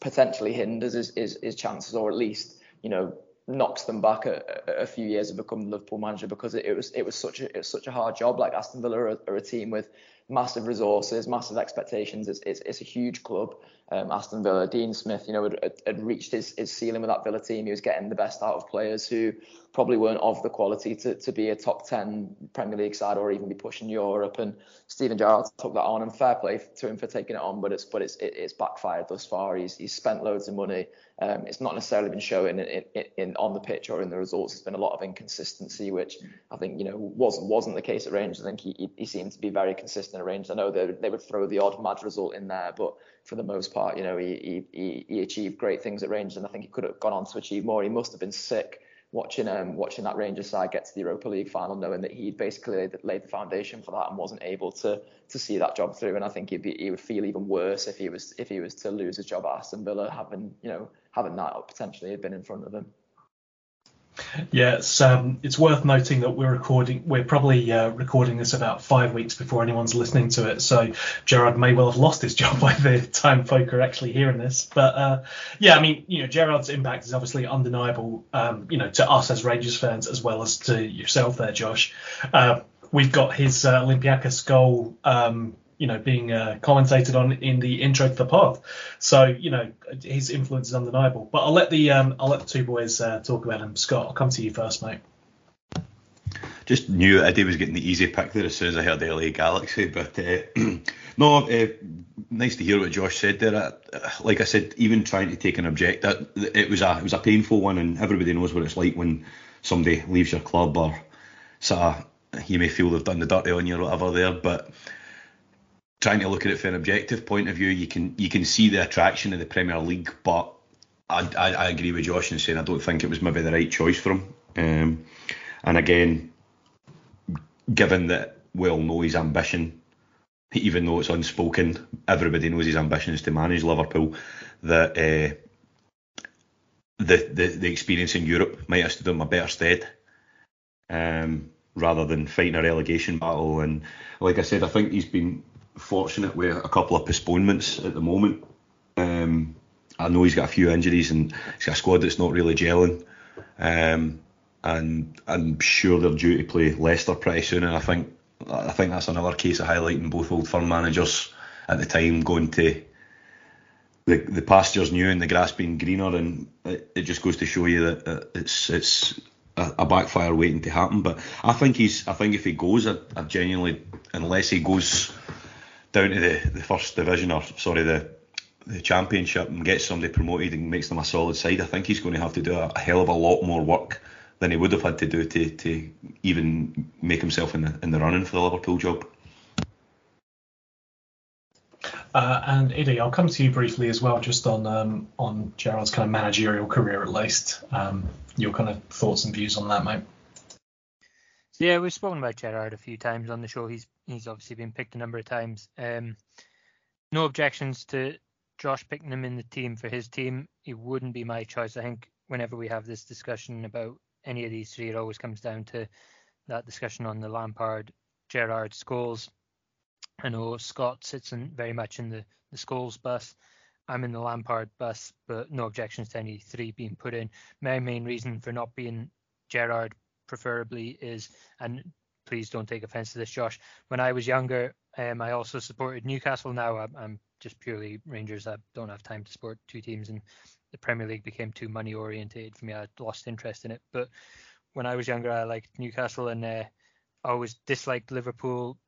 potentially hinders his, his, his chances or at least, you know, knocks them back a, a, few years of becoming Liverpool manager because it, it, was it was such a such a hard job. Like Aston Villa are, are, a team with massive resources, massive expectations. It's, it's, it's a huge club. Um, Aston Villa, Dean Smith, you know, had, had reached his, his ceiling with that Villa team. He was getting the best out of players who probably weren't of the quality to, to be a top 10 Premier League side or even be pushing Europe. And Steven Gerrard took that on, and fair play to him for taking it on. But it's but it's it, it's backfired thus far. He's he's spent loads of money. Um, it's not necessarily been showing in, in, in, on the pitch or in the results. There's been a lot of inconsistency, which I think you know wasn't wasn't the case at Rangers. I think he, he seemed to be very consistent at Rangers. I know they they would throw the odd mad result in there, but for the most part, you know, he, he, he achieved great things at Rangers, and I think he could have gone on to achieve more. He must have been sick watching um, watching that Rangers side get to the Europa League final, knowing that he'd basically laid, the foundation for that and wasn't able to to see that job through. And I think he'd be, he would feel even worse if he was if he was to lose his job at Aston Villa, having you know having that potentially been in front of him. Yeah, it's um, it's worth noting that we're recording. We're probably uh, recording this about five weeks before anyone's listening to it. So Gerrard may well have lost his job by the time folk are actually hearing this. But uh, yeah, I mean, you know, Gerrard's impact is obviously undeniable. Um, you know, to us as Rangers fans as well as to yourself there, Josh. Uh, we've got his uh, Olympiacos goal. Um, you know, being uh, commentated on in the intro to the pod. So, you know, his influence is undeniable. But I'll let the um, I'll let the two boys uh, talk about him. Scott, I'll come to you first, mate. Just knew Iddy was getting the easy pick there as soon as I heard the LA Galaxy. But uh, no, uh, nice to hear what Josh said there. Like I said, even trying to take an object, that it was a it was a painful one, and everybody knows what it's like when somebody leaves your club or of you may feel they've done the dirty on you or whatever there, but trying to look at it from an objective point of view, you can you can see the attraction of the Premier League, but I, I, I agree with Josh in saying I don't think it was maybe the right choice for him. Um, and again, given that we all know his ambition, even though it's unspoken, everybody knows his ambition is to manage Liverpool. That uh, the, the the experience in Europe might have stood him a better stead. Um, rather than fighting a relegation battle. And like I said, I think he's been fortunate with a couple of postponements at the moment. Um, I know he's got a few injuries and he's got a squad that's not really gelling. Um, and I'm sure they're due to play Leicester pretty soon. And I think I think that's another case of highlighting both old firm managers at the time going to the the pastures new and the grass being greener. And it, it just goes to show you that it's it's a, a, backfire waiting to happen. But I think he's I think if he goes, I, I genuinely unless he goes down to the, the first division or sorry the the championship and gets somebody promoted and makes them a solid side, I think he's going to have to do a, a hell of a lot more work than he would have had to do to, to even make himself in the in the running for the Liverpool job. Uh, and Iddy, I'll come to you briefly as well, just on um, on Gerrard's kind of managerial career at least. Um, your kind of thoughts and views on that, mate. Yeah, we've spoken about Gerrard a few times on the show. He's he's obviously been picked a number of times. Um, no objections to Josh picking him in the team for his team. It wouldn't be my choice. I think whenever we have this discussion about any of these three, it always comes down to that discussion on the Lampard, Gerrard, Scholes. I know Scott sits in very much in the, the Scholes bus. I'm in the Lampard bus, but no objections to any three being put in. My main reason for not being Gerrard preferably is, and please don't take offense to this, Josh. When I was younger, um, I also supported Newcastle. Now I'm, I'm, just purely Rangers. I don't have time to support two teams, and the Premier League became too money orientated for me. I lost interest in it. But when I was younger, I liked Newcastle, and uh, I always disliked Liverpool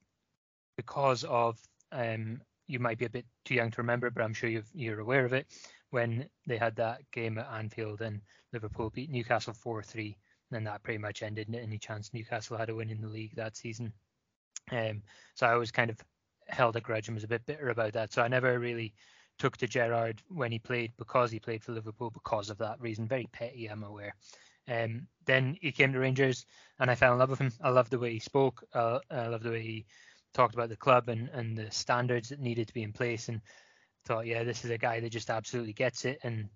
because of. Um, you might be a bit too young to remember, but I'm sure you are aware of it. When they had that game at Anfield and Liverpool beat Newcastle 4-3 and that pretty much ended any chance Newcastle had a win in the league that season. Um, so I always kind of held a grudge and was a bit bitter about that. So I never really took to Gerrard when he played because he played for Liverpool because of that reason. Very petty, I'm aware. Um, then he came to Rangers and I fell in love with him. I loved the way he spoke. Uh, I loved the way he talked about the club and, and the standards that needed to be in place and thought, yeah, this is a guy that just absolutely gets it and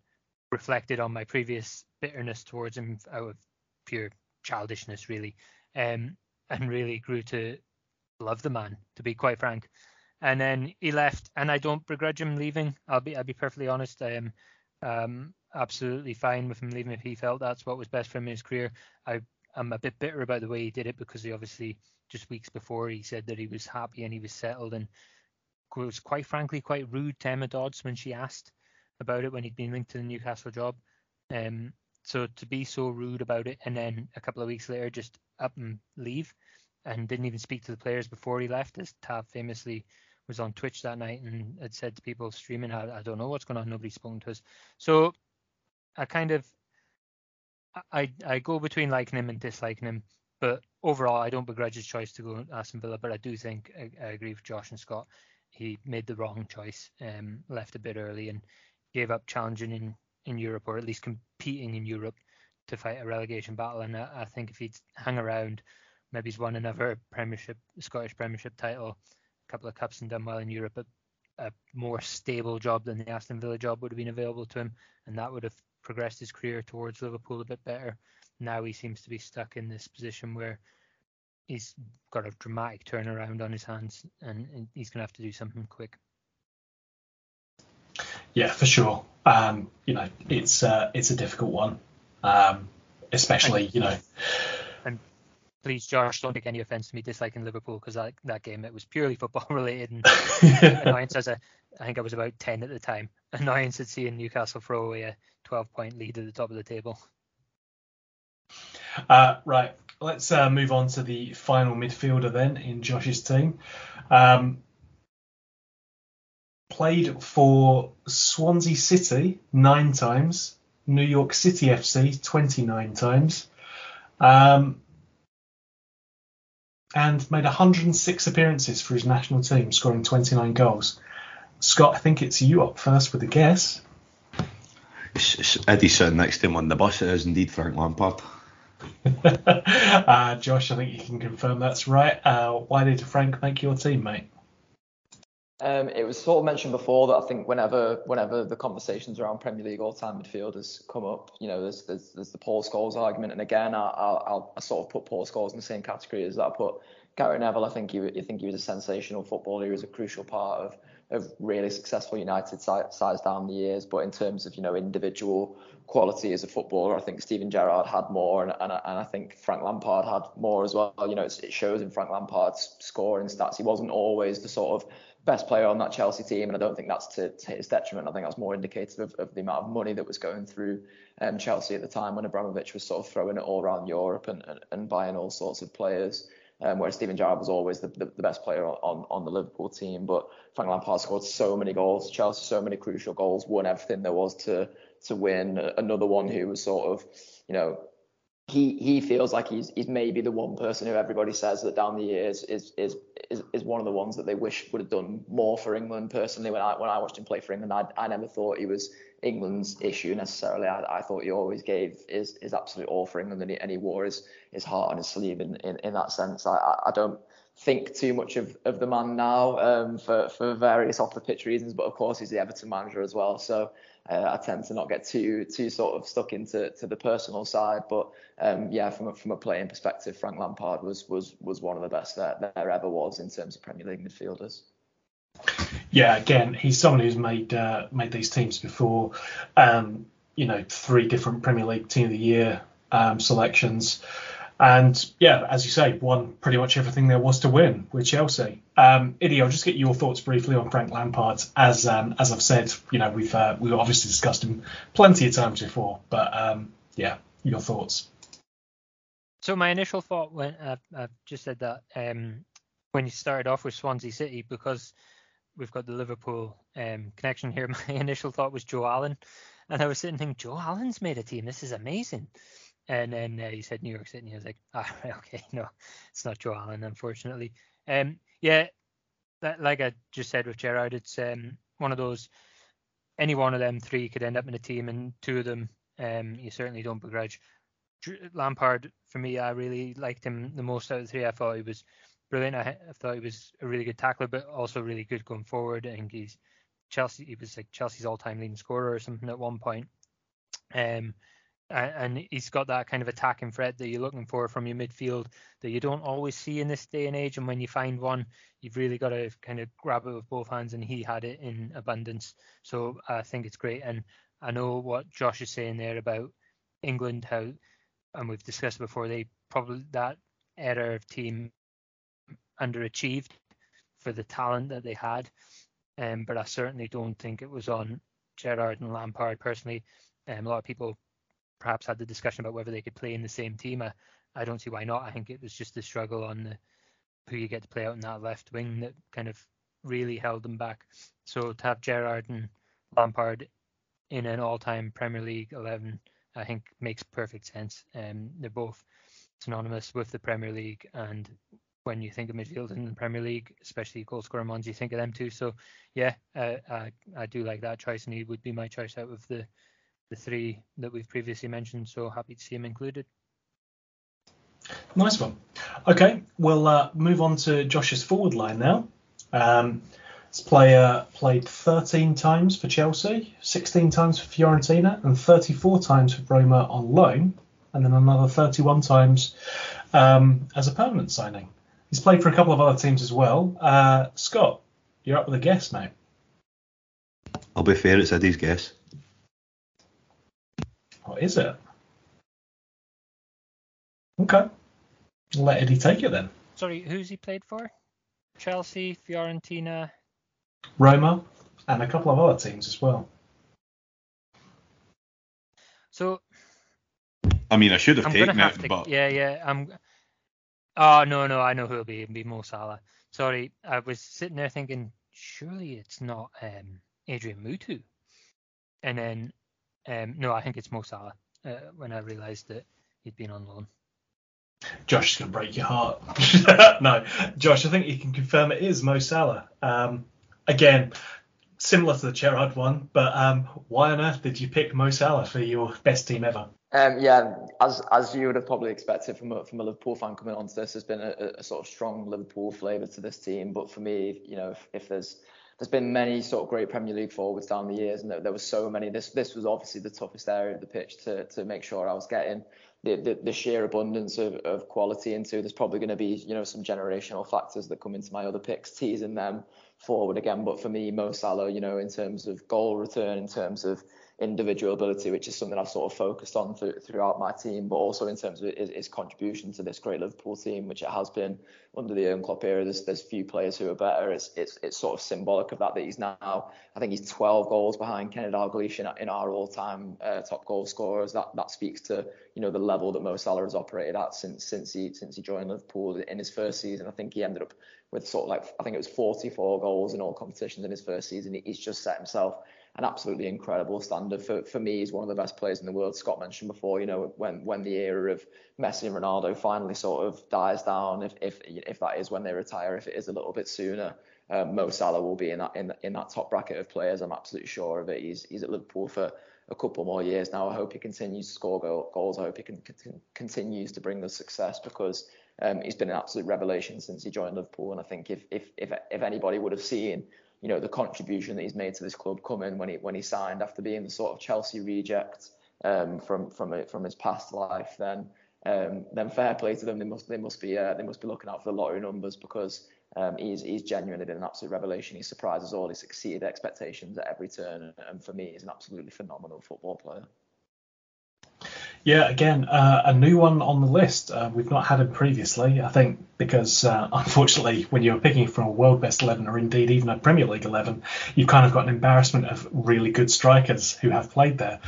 reflected on my previous bitterness towards him out of pure childishness, really, um, and really grew to love the man, to be quite frank. And then he left, and I don't begrudge him leaving. I'll be I'll be perfectly honest. I am um, absolutely fine with him leaving if he felt that's what was best for him in his career. I I'm a bit bitter about the way he did it because he obviously just weeks before he said that he was happy and he was settled and was quite frankly quite rude to Emma Dodds when she asked about it when he'd been linked to the Newcastle job. Um, so to be so rude about it and then a couple of weeks later just up and leave and didn't even speak to the players before he left, as Tav famously was on Twitch that night and had said to people streaming, I, I don't know what's going on, nobody's spoken to us. So I kind of I I go between liking him and disliking him, but overall I don't begrudge his choice to go to Aston Villa, but I do think I, I agree with Josh and Scott. He made the wrong choice, um, left a bit early and gave up challenging in, in Europe or at least competing in Europe to fight a relegation battle. And I, I think if he'd hang around, maybe he's won another Premiership, Scottish Premiership title, a couple of cups and done well in Europe, a, a more stable job than the Aston Villa job would have been available to him, and that would have progressed his career towards Liverpool a bit better. Now he seems to be stuck in this position where he's got a dramatic turnaround on his hands, and he's going to have to do something quick. Yeah, for sure. Um, you know, it's uh, it's a difficult one, um, especially you know. And please, Josh, don't take any offence to me disliking Liverpool because that that game it was purely football related and annoyance as a I think I was about ten at the time. Annoyance at seeing Newcastle throw away a 12 point lead at the top of the table. Uh, right, let's uh, move on to the final midfielder then in Josh's team. Um, played for Swansea City nine times, New York City FC 29 times, um, and made 106 appearances for his national team, scoring 29 goals. Scott, I think it's you up first with a guess. Iddy sitting next to him on the bus. It is indeed Frank Lampard. uh, Josh, I think you can confirm that's right. Uh, why did Frank make your team, mate? Um, it was sort of mentioned before that I think whenever whenever the conversations around Premier League all-time midfielders come up, you know, there's there's, there's the Paul Scholes argument, and again, I, I'll, i sort of put Paul Scholes in the same category as that I put Gary Neville. I think he I think he was a sensational footballer. He was a crucial part of of really successful United sides down the years, but in terms of you know individual quality as a footballer, I think Steven Gerrard had more, and, and, and I think Frank Lampard had more as well. You know, it shows in Frank Lampard's scoring stats. He wasn't always the sort of best player on that Chelsea team, and I don't think that's to, to his detriment. I think that's more indicative of, of, the amount of money that was going through um, Chelsea at the time when Abramovich was sort of throwing it all around Europe and, and, and buying all sorts of players. Um, whereas Steven Gerrard was always the, the, the, best player on, on the Liverpool team. But Frank Lampard scored so many goals, Chelsea so many crucial goals, won everything there was to to win. Another one who was sort of, you know, he he feels like he's he's maybe the one person who everybody says that down the years is is is, is one of the ones that they wish would have done more for England. Personally, when I when I watched him play for England, I, I never thought he was England's issue necessarily. I, I thought he always gave his his absolute all for England, and he, and he wore his his heart on his sleeve in in, in that sense. I I don't think too much of, of the man now um, for for various off the pitch reasons, but of course he's the Everton manager as well, so uh, I tend to not get too too sort of stuck into to the personal side. But um, yeah, from a, from a playing perspective, Frank Lampard was was was one of the best that there ever was in terms of Premier League midfielders. Yeah, again, he's someone who's made uh, made these teams before. Um, you know, three different Premier League Team of the Year um, selections. And yeah, as you say, won pretty much everything there was to win with Chelsea. Um, Iddy, I'll just get your thoughts briefly on Frank Lampard. As um, as I've said, you know, we've uh, we've obviously discussed him plenty of times before, but um, yeah, your thoughts. So my initial thought when I've, I've just said that um, when you started off with Swansea City because we've got the Liverpool um, connection here. My initial thought was Joe Allen, and I was sitting thinking Joe Allen's made a team. This is amazing. And then uh, he said New York City. And I was like, ah, okay, no, it's not Joe Allen, unfortunately. Um, yeah, that, like I just said with Gerrard, it's um, one of those. Any one of them three could end up in a team, and two of them, um, you certainly don't begrudge. Lampard, for me, I really liked him the most out of the three. I thought he was brilliant. I, I thought he was a really good tackler, but also really good going forward. I think he's Chelsea. He was like Chelsea's all-time leading scorer or something at one point. Um, and he's got that kind of attacking threat that you're looking for from your midfield that you don't always see in this day and age. And when you find one, you've really got to kind of grab it with both hands, and he had it in abundance. So I think it's great. And I know what Josh is saying there about England, how, and we've discussed before, they probably that era of team underachieved for the talent that they had. Um, but I certainly don't think it was on Gerrard and Lampard personally. Um, a lot of people perhaps had the discussion about whether they could play in the same team. I, I don't see why not. I think it was just the struggle on the who you get to play out in that left wing that kind of really held them back. So to have Gerrard and Lampard in an all-time Premier League 11, I think makes perfect sense. Um, they're both synonymous with the Premier League, and when you think of midfield in the Premier League, especially goal scoring ones, you think of them too. So yeah, uh, I I do like that choice, and he would be my choice out of the the three that we've previously mentioned. So happy to see him included. Nice one. Okay, we'll uh, move on to Josh's forward line now. Um, this player played 13 times for Chelsea, 16 times for Fiorentina, and 34 times for Roma on loan, and then another 31 times um, as a permanent signing. He's played for a couple of other teams as well. Uh, Scott, you're up with a guess now. I'll be fair, it's Iddy's guess. What is it? Okay. I'll let Iddy take it then. Sorry, who's he played for? Chelsea, Fiorentina, Roma, and a couple of other teams as well. So I mean, I should have I'm taken gonna have it, to. but Yeah, yeah. I'm. Oh no, no, I know who it'll be. It'll be Mo Salah. Sorry, I was sitting there thinking, surely it's not um, Adrian Mutu. And then, um, no, I think it's Mo Salah. Uh, when I realised that he'd been on loan. Josh is going to break your heart. no, Josh, I think you can confirm it is Mo Salah. Um, again, similar to the Gerrard one, but um, why on earth did you pick Mo Salah for your best team ever? Um, yeah, as as you would have probably expected from a, from a Liverpool fan coming onto this, there's been a, a sort of strong Liverpool flavour to this team. But for me, you know, if, if there's there's been many sort of great Premier League forwards down the years, and there, there was so many. This this was obviously the toughest area of the pitch to to make sure I was getting the, the, the sheer abundance of, of quality into. There's probably going to be you know some generational factors that come into my other picks, teasing them forward again. But for me, Mo Salah, you know, in terms of goal return, in terms of individual ability, which is something I've sort of focused on through, throughout my team, but also in terms of his, his, contribution to this great Liverpool team, which it has been under the Jurgen Klopp era. There's there's few players who are better. It's it's it's sort of symbolic of that that he's now. I think he's 12 goals behind Kenny Dalglish in, in our all-time uh, top goal scorers. That that speaks to you know the level that Mo Salah has operated at since since he since he joined Liverpool in his first season. I think he ended up with sort of like I think it was 44 goals in all competitions in his first season. He's just set himself an absolutely incredible standard. For for me, he's one of the best players in the world. Scott mentioned before, you know, when when the era of Messi and Ronaldo finally sort of dies down, if if if that is when they retire, if it is a little bit sooner, um, Mo Salah will be in that in in that top bracket of players. I'm absolutely sure of it. He's he's at Liverpool for a couple more years now. I hope he continues to score goals. I hope he can, can continues to bring the success because um, he's been an absolute revelation since he joined Liverpool. And I think if if if if anybody would have seen you know the contribution that he's made to this club coming when he when he signed after being the sort of Chelsea reject um, from from a, from his past life, then um, then fair play to them. They must they must be uh, they must be looking out for the lottery numbers because um, he's he's genuinely been an absolute revelation. He surprises all. He's exceeded expectations at every turn, and for me, he's an absolutely phenomenal football player. Yeah, again, uh, a new one on the list. Uh, we've not had him previously, I think, because uh, unfortunately, when you're picking from a world best 11 or indeed even a Premier League 11, you've kind of got an embarrassment of really good strikers who have played there.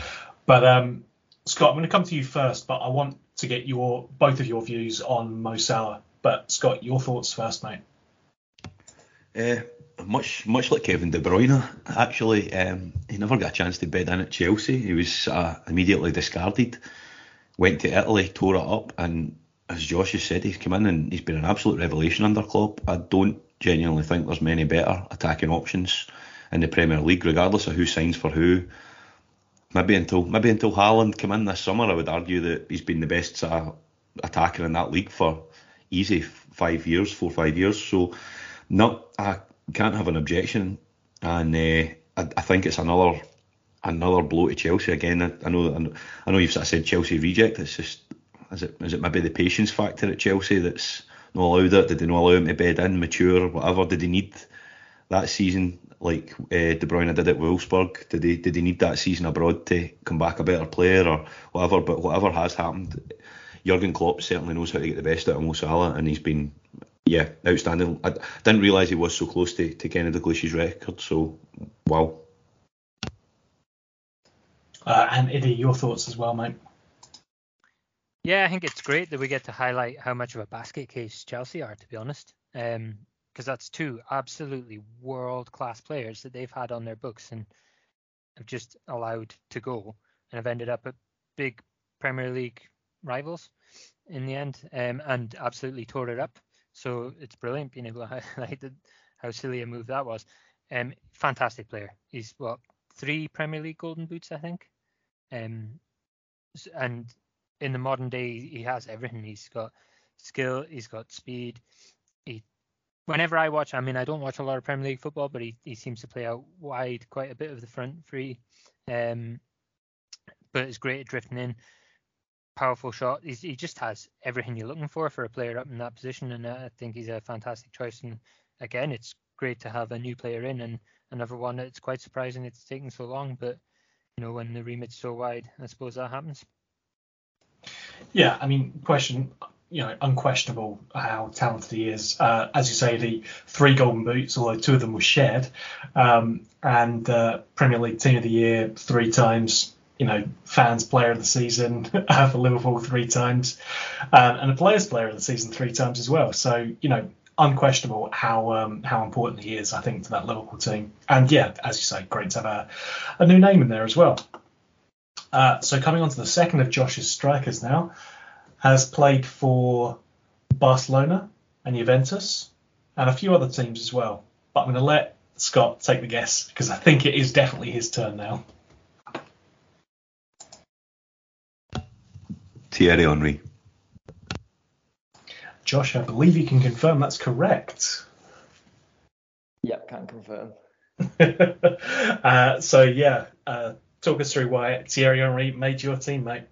But um, Scott, I'm going to come to you first, but I want to get your both of your views on Mo Salah. But Scott, your thoughts first, mate. Uh, much much like Kevin De Bruyne, actually, um, he never got a chance to bed in at Chelsea. He was uh, immediately discarded went to Italy, tore it up, and as Josh has said, he's come in and he's been an absolute revelation under Klopp. I don't genuinely think there's many better attacking options in the Premier League, regardless of who signs for who. Maybe until maybe until Haaland come in this summer, I would argue that he's been the best uh, attacker in that league for easy five years, four five years. So, no, I can't have an objection, and uh, I, I think it's another another blow to Chelsea again. I, I know I know you've sort of said Chelsea reject. It's just is it is it maybe the patience factor at Chelsea that's not allowed it? Did they not allow him to bed in, mature, whatever? Did he need that season like uh, De Bruyne did at Wolfsburg? Did he did he need that season abroad to come back a better player or whatever? But whatever has happened, Jurgen Klopp certainly knows how to get the best out of Mo Salah, and he's been yeah, outstanding. I didn't realise he was so close to, to Kenny Dalglish's record. So, wow. Uh, and Iddy, your thoughts as well, mate? Yeah, I think it's great that we get to highlight how much of a basket case Chelsea are, to be honest. Because um, that's two absolutely world class players that they've had on their books and have just allowed to go and have ended up at big Premier League rivals in the end um, and absolutely tore it up. So it's brilliant being able to highlight how silly a move that was. Um, fantastic player. He's what three Premier League Golden Boots, I think. Um, and in the modern day, he has everything. He's got skill. He's got speed. He, whenever I watch, I mean, I don't watch a lot of Premier League football, but he, he seems to play out wide quite a bit of the front three. Um, but it's great at drifting in powerful shot. He's, he just has everything you're looking for for a player up in that position, and I think he's a fantastic choice. And again, it's great to have a new player in, and another one that's quite surprising it's taken so long. But you know, when the remit's so wide, I suppose that happens. Yeah, I mean, question, you know, unquestionable how talented he is. Uh, as you say, the three golden boots, although two of them were shared, um, and uh, Premier League Team of the Year three times, you know, fans player of the season for Liverpool three times, uh, and a players player of the season three times as well. So, you know, unquestionable how um, how important he is, I think, to that Liverpool team. And yeah, as you say, great to have a, a new name in there as well. Uh, so coming on to the second of Josh's strikers now, has played for Barcelona and Juventus and a few other teams as well. But I'm going to let Scott take the guess because I think it is definitely his turn now. Thierry Henry. Josh, I believe you can confirm that's correct. Yep, can confirm. uh, so yeah, uh, talk us through why Thierry Henry made your team, mate.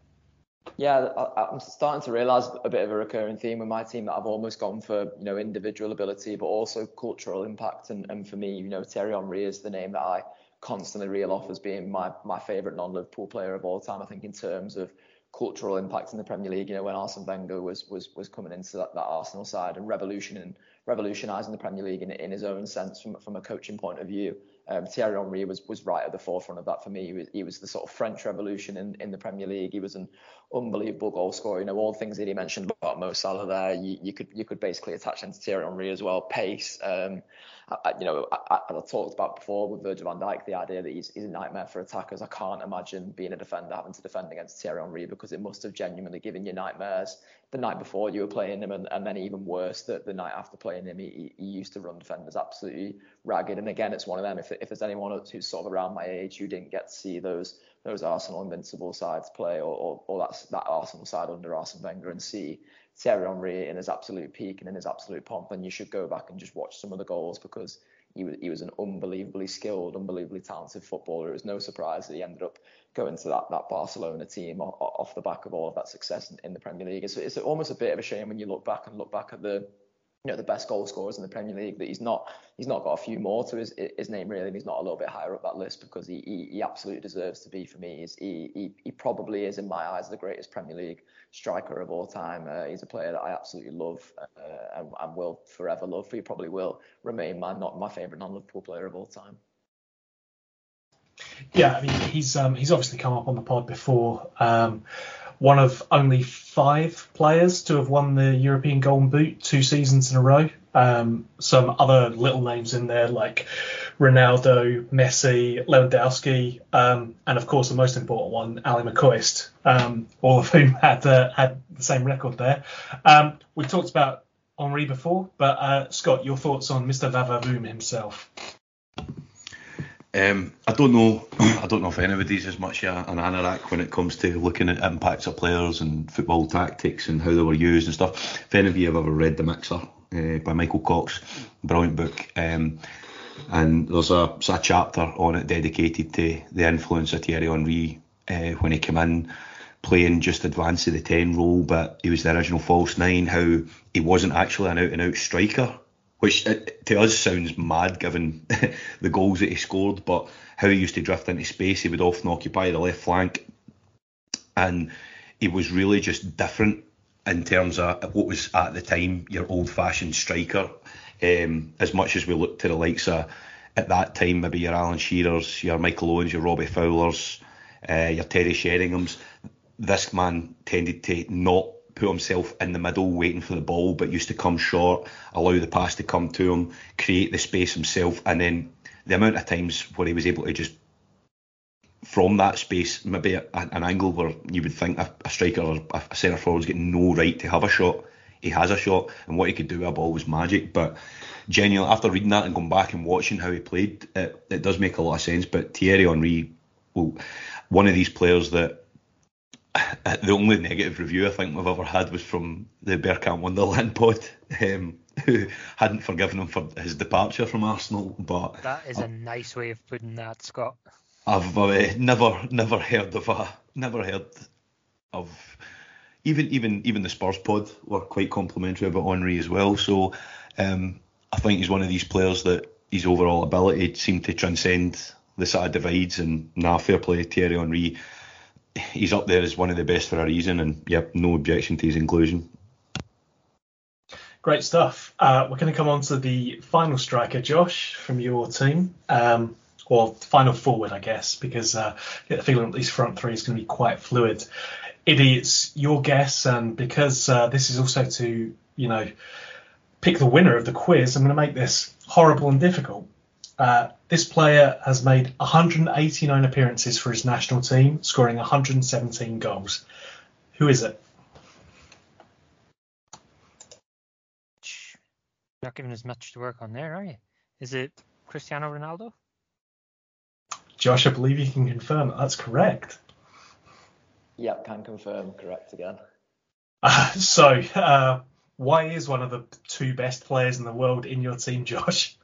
Yeah, I, am starting to realise a bit of a recurring theme with my team that I've almost gone for, you know, individual ability, but also cultural impact. And, and for me, you know, Thierry Henry is the name that I constantly reel off as being my my favourite non-Liverpool player of all time. I think in terms of cultural impact in the Premier League. You know, when Arsene Wenger was was was coming into that, that Arsenal side and revolutioning revolutionising the Premier League in, in his own sense from from a coaching point of view. Um, Thierry Henry was was right at the forefront of that for me. He was, he was the sort of French Revolution in, in the Premier League. He was an unbelievable goal scorer. You know, all the things that he mentioned about Mo Salah there, you, you could you could basically attach them to Thierry Henry as well. Pace, um, I, you know, I, I, talked about before with Virgil van Dijk, the idea that he's, he's a nightmare for attackers. I can't imagine being a defender having to defend against Thierry Henry because it must have genuinely given you nightmares the night before you were playing him, and, and then even worse the, the night after playing him, he, he used to run defenders absolutely ragged. And again, it's one of them. If, if there's anyone who's sort of around my age who didn't get to see those those Arsenal invincible sides play, or, or, or that's that Arsenal side under Arsene Wenger, and see Thierry Henry in his absolute peak and in his absolute pomp, then you should go back and just watch some of the goals because he was, he was an unbelievably skilled, unbelievably talented footballer. It was no surprise that he ended up going to that, that Barcelona team off, off the back of all of that success in, in the Premier League. It's, it's almost a bit of a shame when you look back and look back at the you know the best goal scorers in the Premier League that he's not he's not got a few more to his his name really and he's not a little bit higher up that list because he he, he absolutely deserves to be for me. He's, he, he he probably is in my eyes the greatest Premier League striker of all time. Uh, he's a player that I absolutely love uh, and, and will forever love. He probably will remain my not my favourite non-Liverpool player of all time. Yeah I mean he's um he's obviously come up on the pod before. Um one of only five players to have won the European Golden Boot two seasons in a row. Um, some other little names in there like Ronaldo, Messi, Lewandowski, um, and of course the most important one, Ally McCoist, um, all of whom had uh, had the same record there. Um, we've talked about Henry before, but uh, Scott, your thoughts on Mr. Vavavoom himself? Um, I don't know. I don't know if anybody's as much an anorak when it comes to looking at impacts of players and football tactics and how they were used and stuff. If any of you have ever read The Mixer uh, by Michael Cox, brilliant book. Um, and there's a, a chapter on it dedicated to the influence of Thierry Henry uh, when he came in playing just advance of the 10 role, but he was the original false nine, how he wasn't actually an out and out striker which uh, to us sounds mad given the goals that he scored, but how he used to drift into space, he would often occupy the left flank, and he was really just different in terms of what was at the time your old-fashioned striker. Um, as much as we look to the likes of at that time maybe your Alan Shearers, your Michael Owens, your Robbie Fowlers, uh, your Teddy Sheringham's, this man tended to not put himself in the middle waiting for the ball, but used to come short, allow the pass to come to him, create the space himself, and then the amount of times where he was able to just from that space, maybe a, an angle where you would think a, a striker or a centre forward's got no right to have a shot. He has a shot, and what he could do with a ball was magic. But genuinely, after reading that and going back and watching how he played, it, it does make a lot of sense. But Thierry Henry, well, one of these players that the only negative review I think we've ever had was from the Bergkamp Wonderland pod, um, who hadn't forgiven him for his departure from Arsenal. But that is a nice way of putting that, Scott. I've uh, never never heard of a never heard of even even even the Spurs pod were quite complimentary about Henry as well. So um, I think he's one of these players that his overall ability seemed to transcend the sort of divides. And now, nah, fair play, Thierry Henry. He's up there as one of the best for a reason, and yep, no objection to his inclusion. Great stuff. Uh, we're going to come on to the final striker, Josh, from your team. Um, or final forward, I guess, because uh, I get the feeling that these front three is going to be quite fluid. Iddy, it's your guess, and because uh, this is also to, you know, pick the winner of the quiz, I'm going to make this horrible and difficult. Uh, this player has made 189 appearances for his national team, scoring 117 goals. Who is it? Not giving us much to work on there, are you? Is it Cristiano Ronaldo? Josh, I believe you can confirm that that's correct. Yep, can confirm. Correct again. Uh, so, uh, why is one of the two best players in the world in your team, Josh?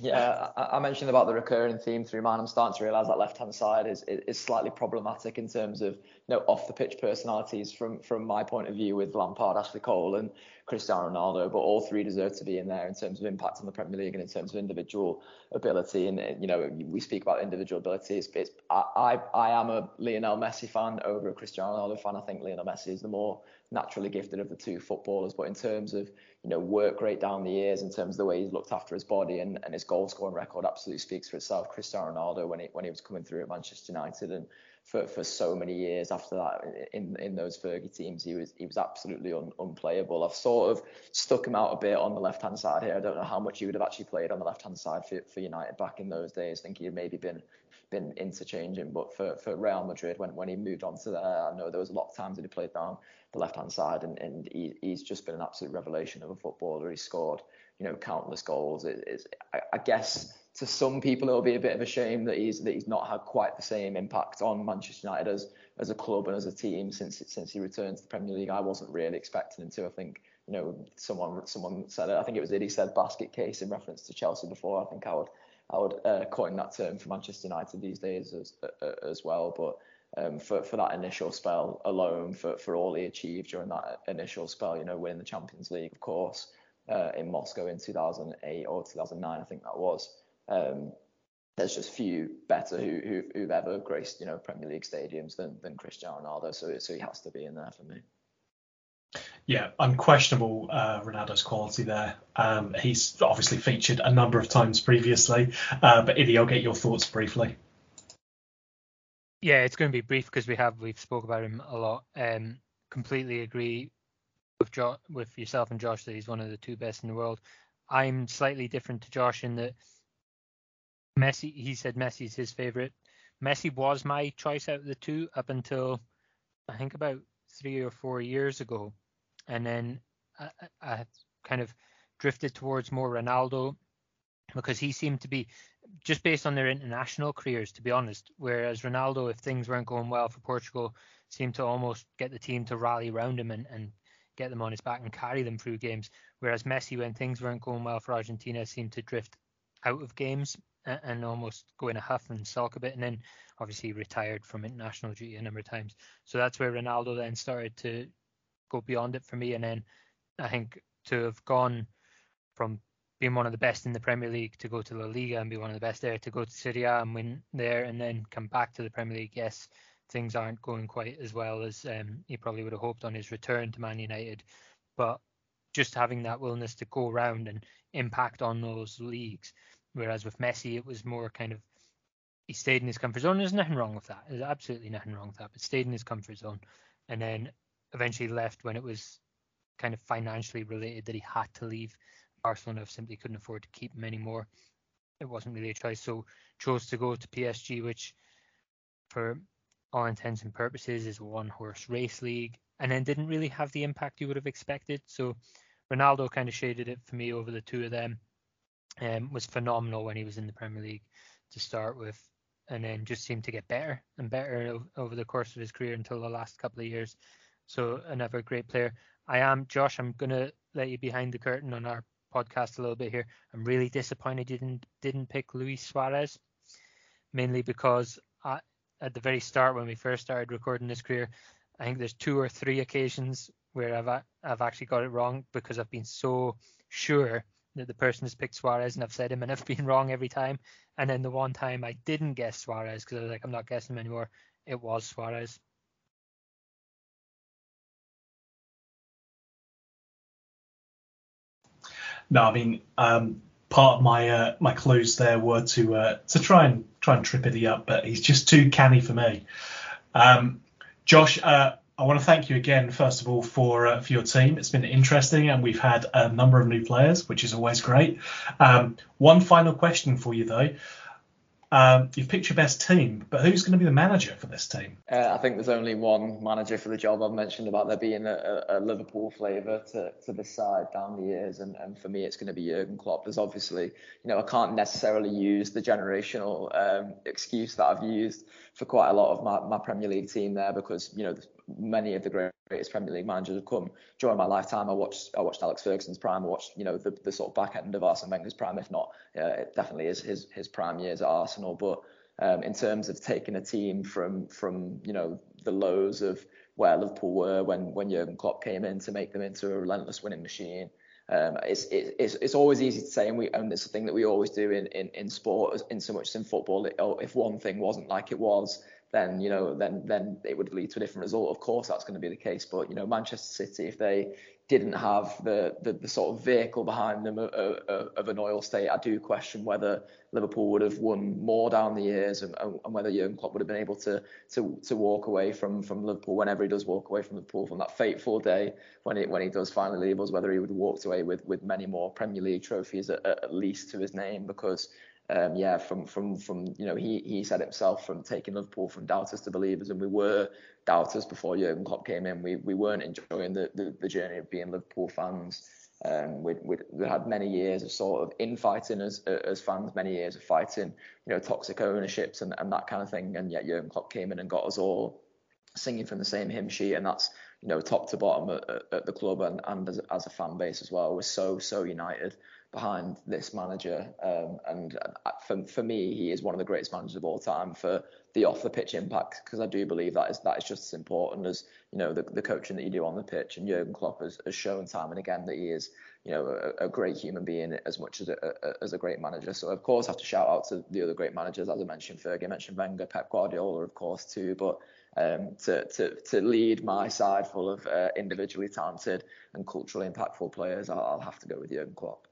Yeah, I, I, mentioned about the recurring theme through mine. I'm starting to realise that left hand side is, is slightly problematic in terms of you know off the pitch personalities from from my point of view with Lampard, Ashley Cole, and Cristiano Ronaldo. But all three deserve to be in there in terms of impact on the Premier League and in terms of individual ability. And you know we speak about individual ability. It's, it's I, I I am a Lionel Messi fan over a Cristiano Ronaldo fan. I think Lionel Messi is the more naturally gifted of the two footballers. But in terms of you know work rate down the years, in terms of the way he's looked after his body and, and his goal scoring record, absolutely speaks for itself. Cristiano Ronaldo when he when he was coming through at Manchester United and for, for so many years after that in in those Fergie teams he was he was absolutely un, unplayable. I've sort of stuck him out a bit on the left hand side here. I don't know how much he would have actually played on the left hand side for, for United back in those days. I think he had maybe been been interchanging, but for, for Real Madrid when, when he moved on to there, I know there was a lot of times that he played down the left hand side, and, and he, he's just been an absolute revelation of a footballer. He scored, you know, countless goals. It, it's, I, I guess to some people it'll be a bit of a shame that he's that he's not had quite the same impact on Manchester United as as a club and as a team since since he returned to the Premier League. I wasn't really expecting him to. I think you know someone someone said it. I think it was Iddy said basket case in reference to Chelsea before. I think I would I would uh, coin that term for Manchester United these days as uh, as well. But um, for for that initial spell alone, for for all he achieved during that initial spell, you know, winning the Champions League, of course, uh, in Moscow in 2008 or 2009, I think that was. Um, there's just few better who, who who've ever graced you know Premier League stadiums than than Cristiano Ronaldo. So so he has to be in there for me. Yeah, unquestionable uh, Ronaldo's quality there. Um, he's obviously featured a number of times previously, uh, but Iddy, I'll get your thoughts briefly. Yeah, it's going to be brief because we have we've spoke about him a lot. Um, completely agree with jo- with yourself and Josh that he's one of the two best in the world. I'm slightly different to Josh in that Messi. He said Messi's his favorite. Messi was my choice out of the two up until I think about three or four years ago, and then I, I kind of drifted towards more Ronaldo because he seemed to be just based on their international careers, to be honest. Whereas Ronaldo, if things weren't going well for Portugal, seemed to almost get the team to rally around him and, and get them on his back and carry them through games. Whereas Messi, when things weren't going well for Argentina, seemed to drift out of games and, and almost go in a huff and sulk a bit. And then obviously retired from international duty a number of times. So that's where Ronaldo then started to go beyond it for me. And then I think to have gone from being one of the best in the Premier League to go to La Liga and be one of the best there, to go to Serie A and win there, and then come back to the Premier League. Yes, things aren't going quite as well as um, he probably would have hoped on his return to Man United. But just having that willingness to go around and impact on those leagues. Whereas with Messi, it was more kind of he stayed in his comfort zone. There's nothing wrong with that. There's absolutely nothing wrong with that. But stayed in his comfort zone, and then eventually left when it was kind of financially related that he had to leave. Barcelona simply couldn't afford to keep him anymore. It wasn't really a choice, so chose to go to PSG, which, for all intents and purposes, is a one-horse race league, and then didn't really have the impact you would have expected. So Ronaldo kind of shaded it for me over the two of them. Um, was phenomenal when he was in the Premier League to start with, and then just seemed to get better and better over the course of his career until the last couple of years. So another great player. I am Josh. I'm gonna let you behind the curtain on our podcast a little bit here. I'm really disappointed you didn't didn't pick Luis Suarez, mainly because I, at the very start when we first started recording this career, I think there's two or three occasions where I've I've actually got it wrong because I've been so sure that the person has picked Suarez and I've said him and I've been wrong every time. And then the one time I didn't guess Suarez because I was like, I'm not guessing him anymore. It was Suarez. No, I mean, um, part of my uh, my clues there were to uh, to try and try and trip Iddy up, but he's just too canny for me. Um, Josh, uh, I want to thank you again, first of all, for uh, for your team. It's been interesting, and we've had a number of new players, which is always great. Um, one final question for you, though. Um, you've picked your best team, but who's going to be the manager for this team? Uh, I think there's only one manager for the job. I've mentioned about there being a, a Liverpool flavour to, to this side down the years, and, and for me, it's going to be Jurgen Klopp. There's obviously, you know, I can't necessarily use the generational um, excuse that I've used for quite a lot of my, my Premier League team there because, you know, many of the greatest Premier League managers have come during my lifetime. I watched I watched Alex Ferguson's prime. I watched you know the, the sort of back end of Arsene Wenger's prime. If not, uh, it definitely is his his prime years at Arsenal. But um, in terms of taking a team from from you know the lows of where Liverpool were when when Jurgen Klopp came in to make them into a relentless winning machine. Um, it's, it's it's always easy to say, and we and it's a thing that we always do in, in, in sport, in so much as in football. It, oh, if one thing wasn't like it was, then you know then then it would lead to a different result. Of course, that's going to be the case. But you know, Manchester City, if they didn't have the the, the sort of vehicle behind them of, of, an oil state, I do question whether Liverpool would have won more down the years, and, and whether Jurgen Klopp would have been able to to to walk away from from Liverpool whenever he does walk away from Liverpool from that fateful day when he when he does finally leave us, whether he would have walked away with with many more Premier League trophies at, at least to his name because um, yeah, from from from you know he he said himself from taking Liverpool from doubters to believers, and we were doubters before Jurgen Klopp came in. We we weren't enjoying the the, the journey of being Liverpool fans. Um, we we had many years of sort of infighting as as fans, many years of fighting, you know, toxic ownerships and, and that kind of thing. And yet Jurgen Klopp came in and got us all singing from the same hymn sheet, and that's you know top to bottom at, at the club and, and as, as a fan base as well. We're so so united behind this manager. Um, and for, for me, he is one of the greatest managers of all time for the off the pitch impact because I do believe that is that is just as important as you know the, the coaching that you do on the pitch. And Jurgen Klopp has, has shown time and again that he is you know a, a great human being as much as a, a, as a great manager. So of course I have to shout out to the other great managers as I mentioned Fergie, I mentioned Wenger, Pep Guardiola of course too, but. Um, to, to, to lead my side full of uh, individually talented and culturally impactful players, I'll, I'll have to go with Jurgen Klopp.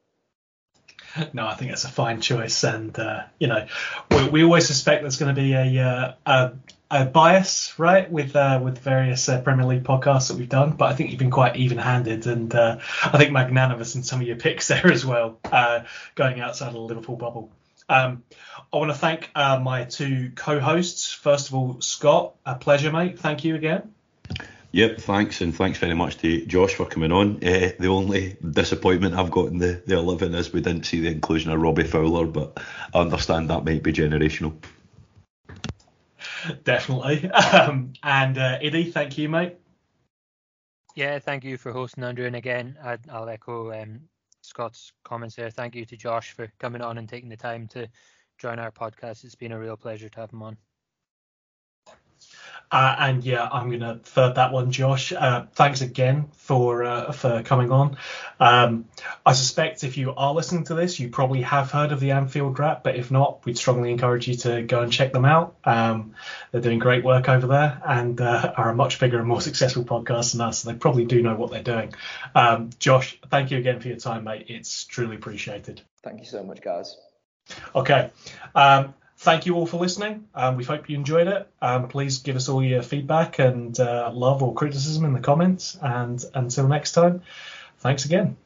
No, I think it's a fine choice, and uh, you know, we, we, always suspect there's going to be a, uh, a, a bias, right, with uh, with various uh, Premier League podcasts that we've done. But I think you've been quite even-handed, and uh, I think magnanimous in some of your picks there as well, uh, going outside of the Liverpool bubble. Um, I want to thank my two co-hosts. First of all, Scott, a pleasure, mate. Thank you again. Yep, thanks, and thanks very much to Josh for coming on. Uh, the only disappointment I've got in the, the 11 is we didn't see the inclusion of Robbie Fowler, but I understand that might be generational. Definitely. Um, and uh, Iddy, thank you, mate. Yeah, thank you for hosting, Andrew. And again, I, will echo um, Scott's comments there. Thank you to Josh for coming on and taking the time to join our podcast. It's been a real pleasure to have him on. Uh, and yeah, I'm going to third that one, Josh. Uh, thanks again for uh, for coming on. Um, I suspect if you are listening to this, you probably have heard of the Anfield Wrap, but if not, we'd strongly encourage you to go and check them out. Um, they're doing great work over there and uh, are a much bigger and more successful podcast than us. So they probably do know what they're doing. Um, Josh, thank you again for your time, mate. It's truly appreciated. Thank you so much, guys. Okay. Um, thank you all for listening. Um, we hope you enjoyed it. Um, please give us all your feedback and uh, love or criticism in the comments. And until next time, thanks again.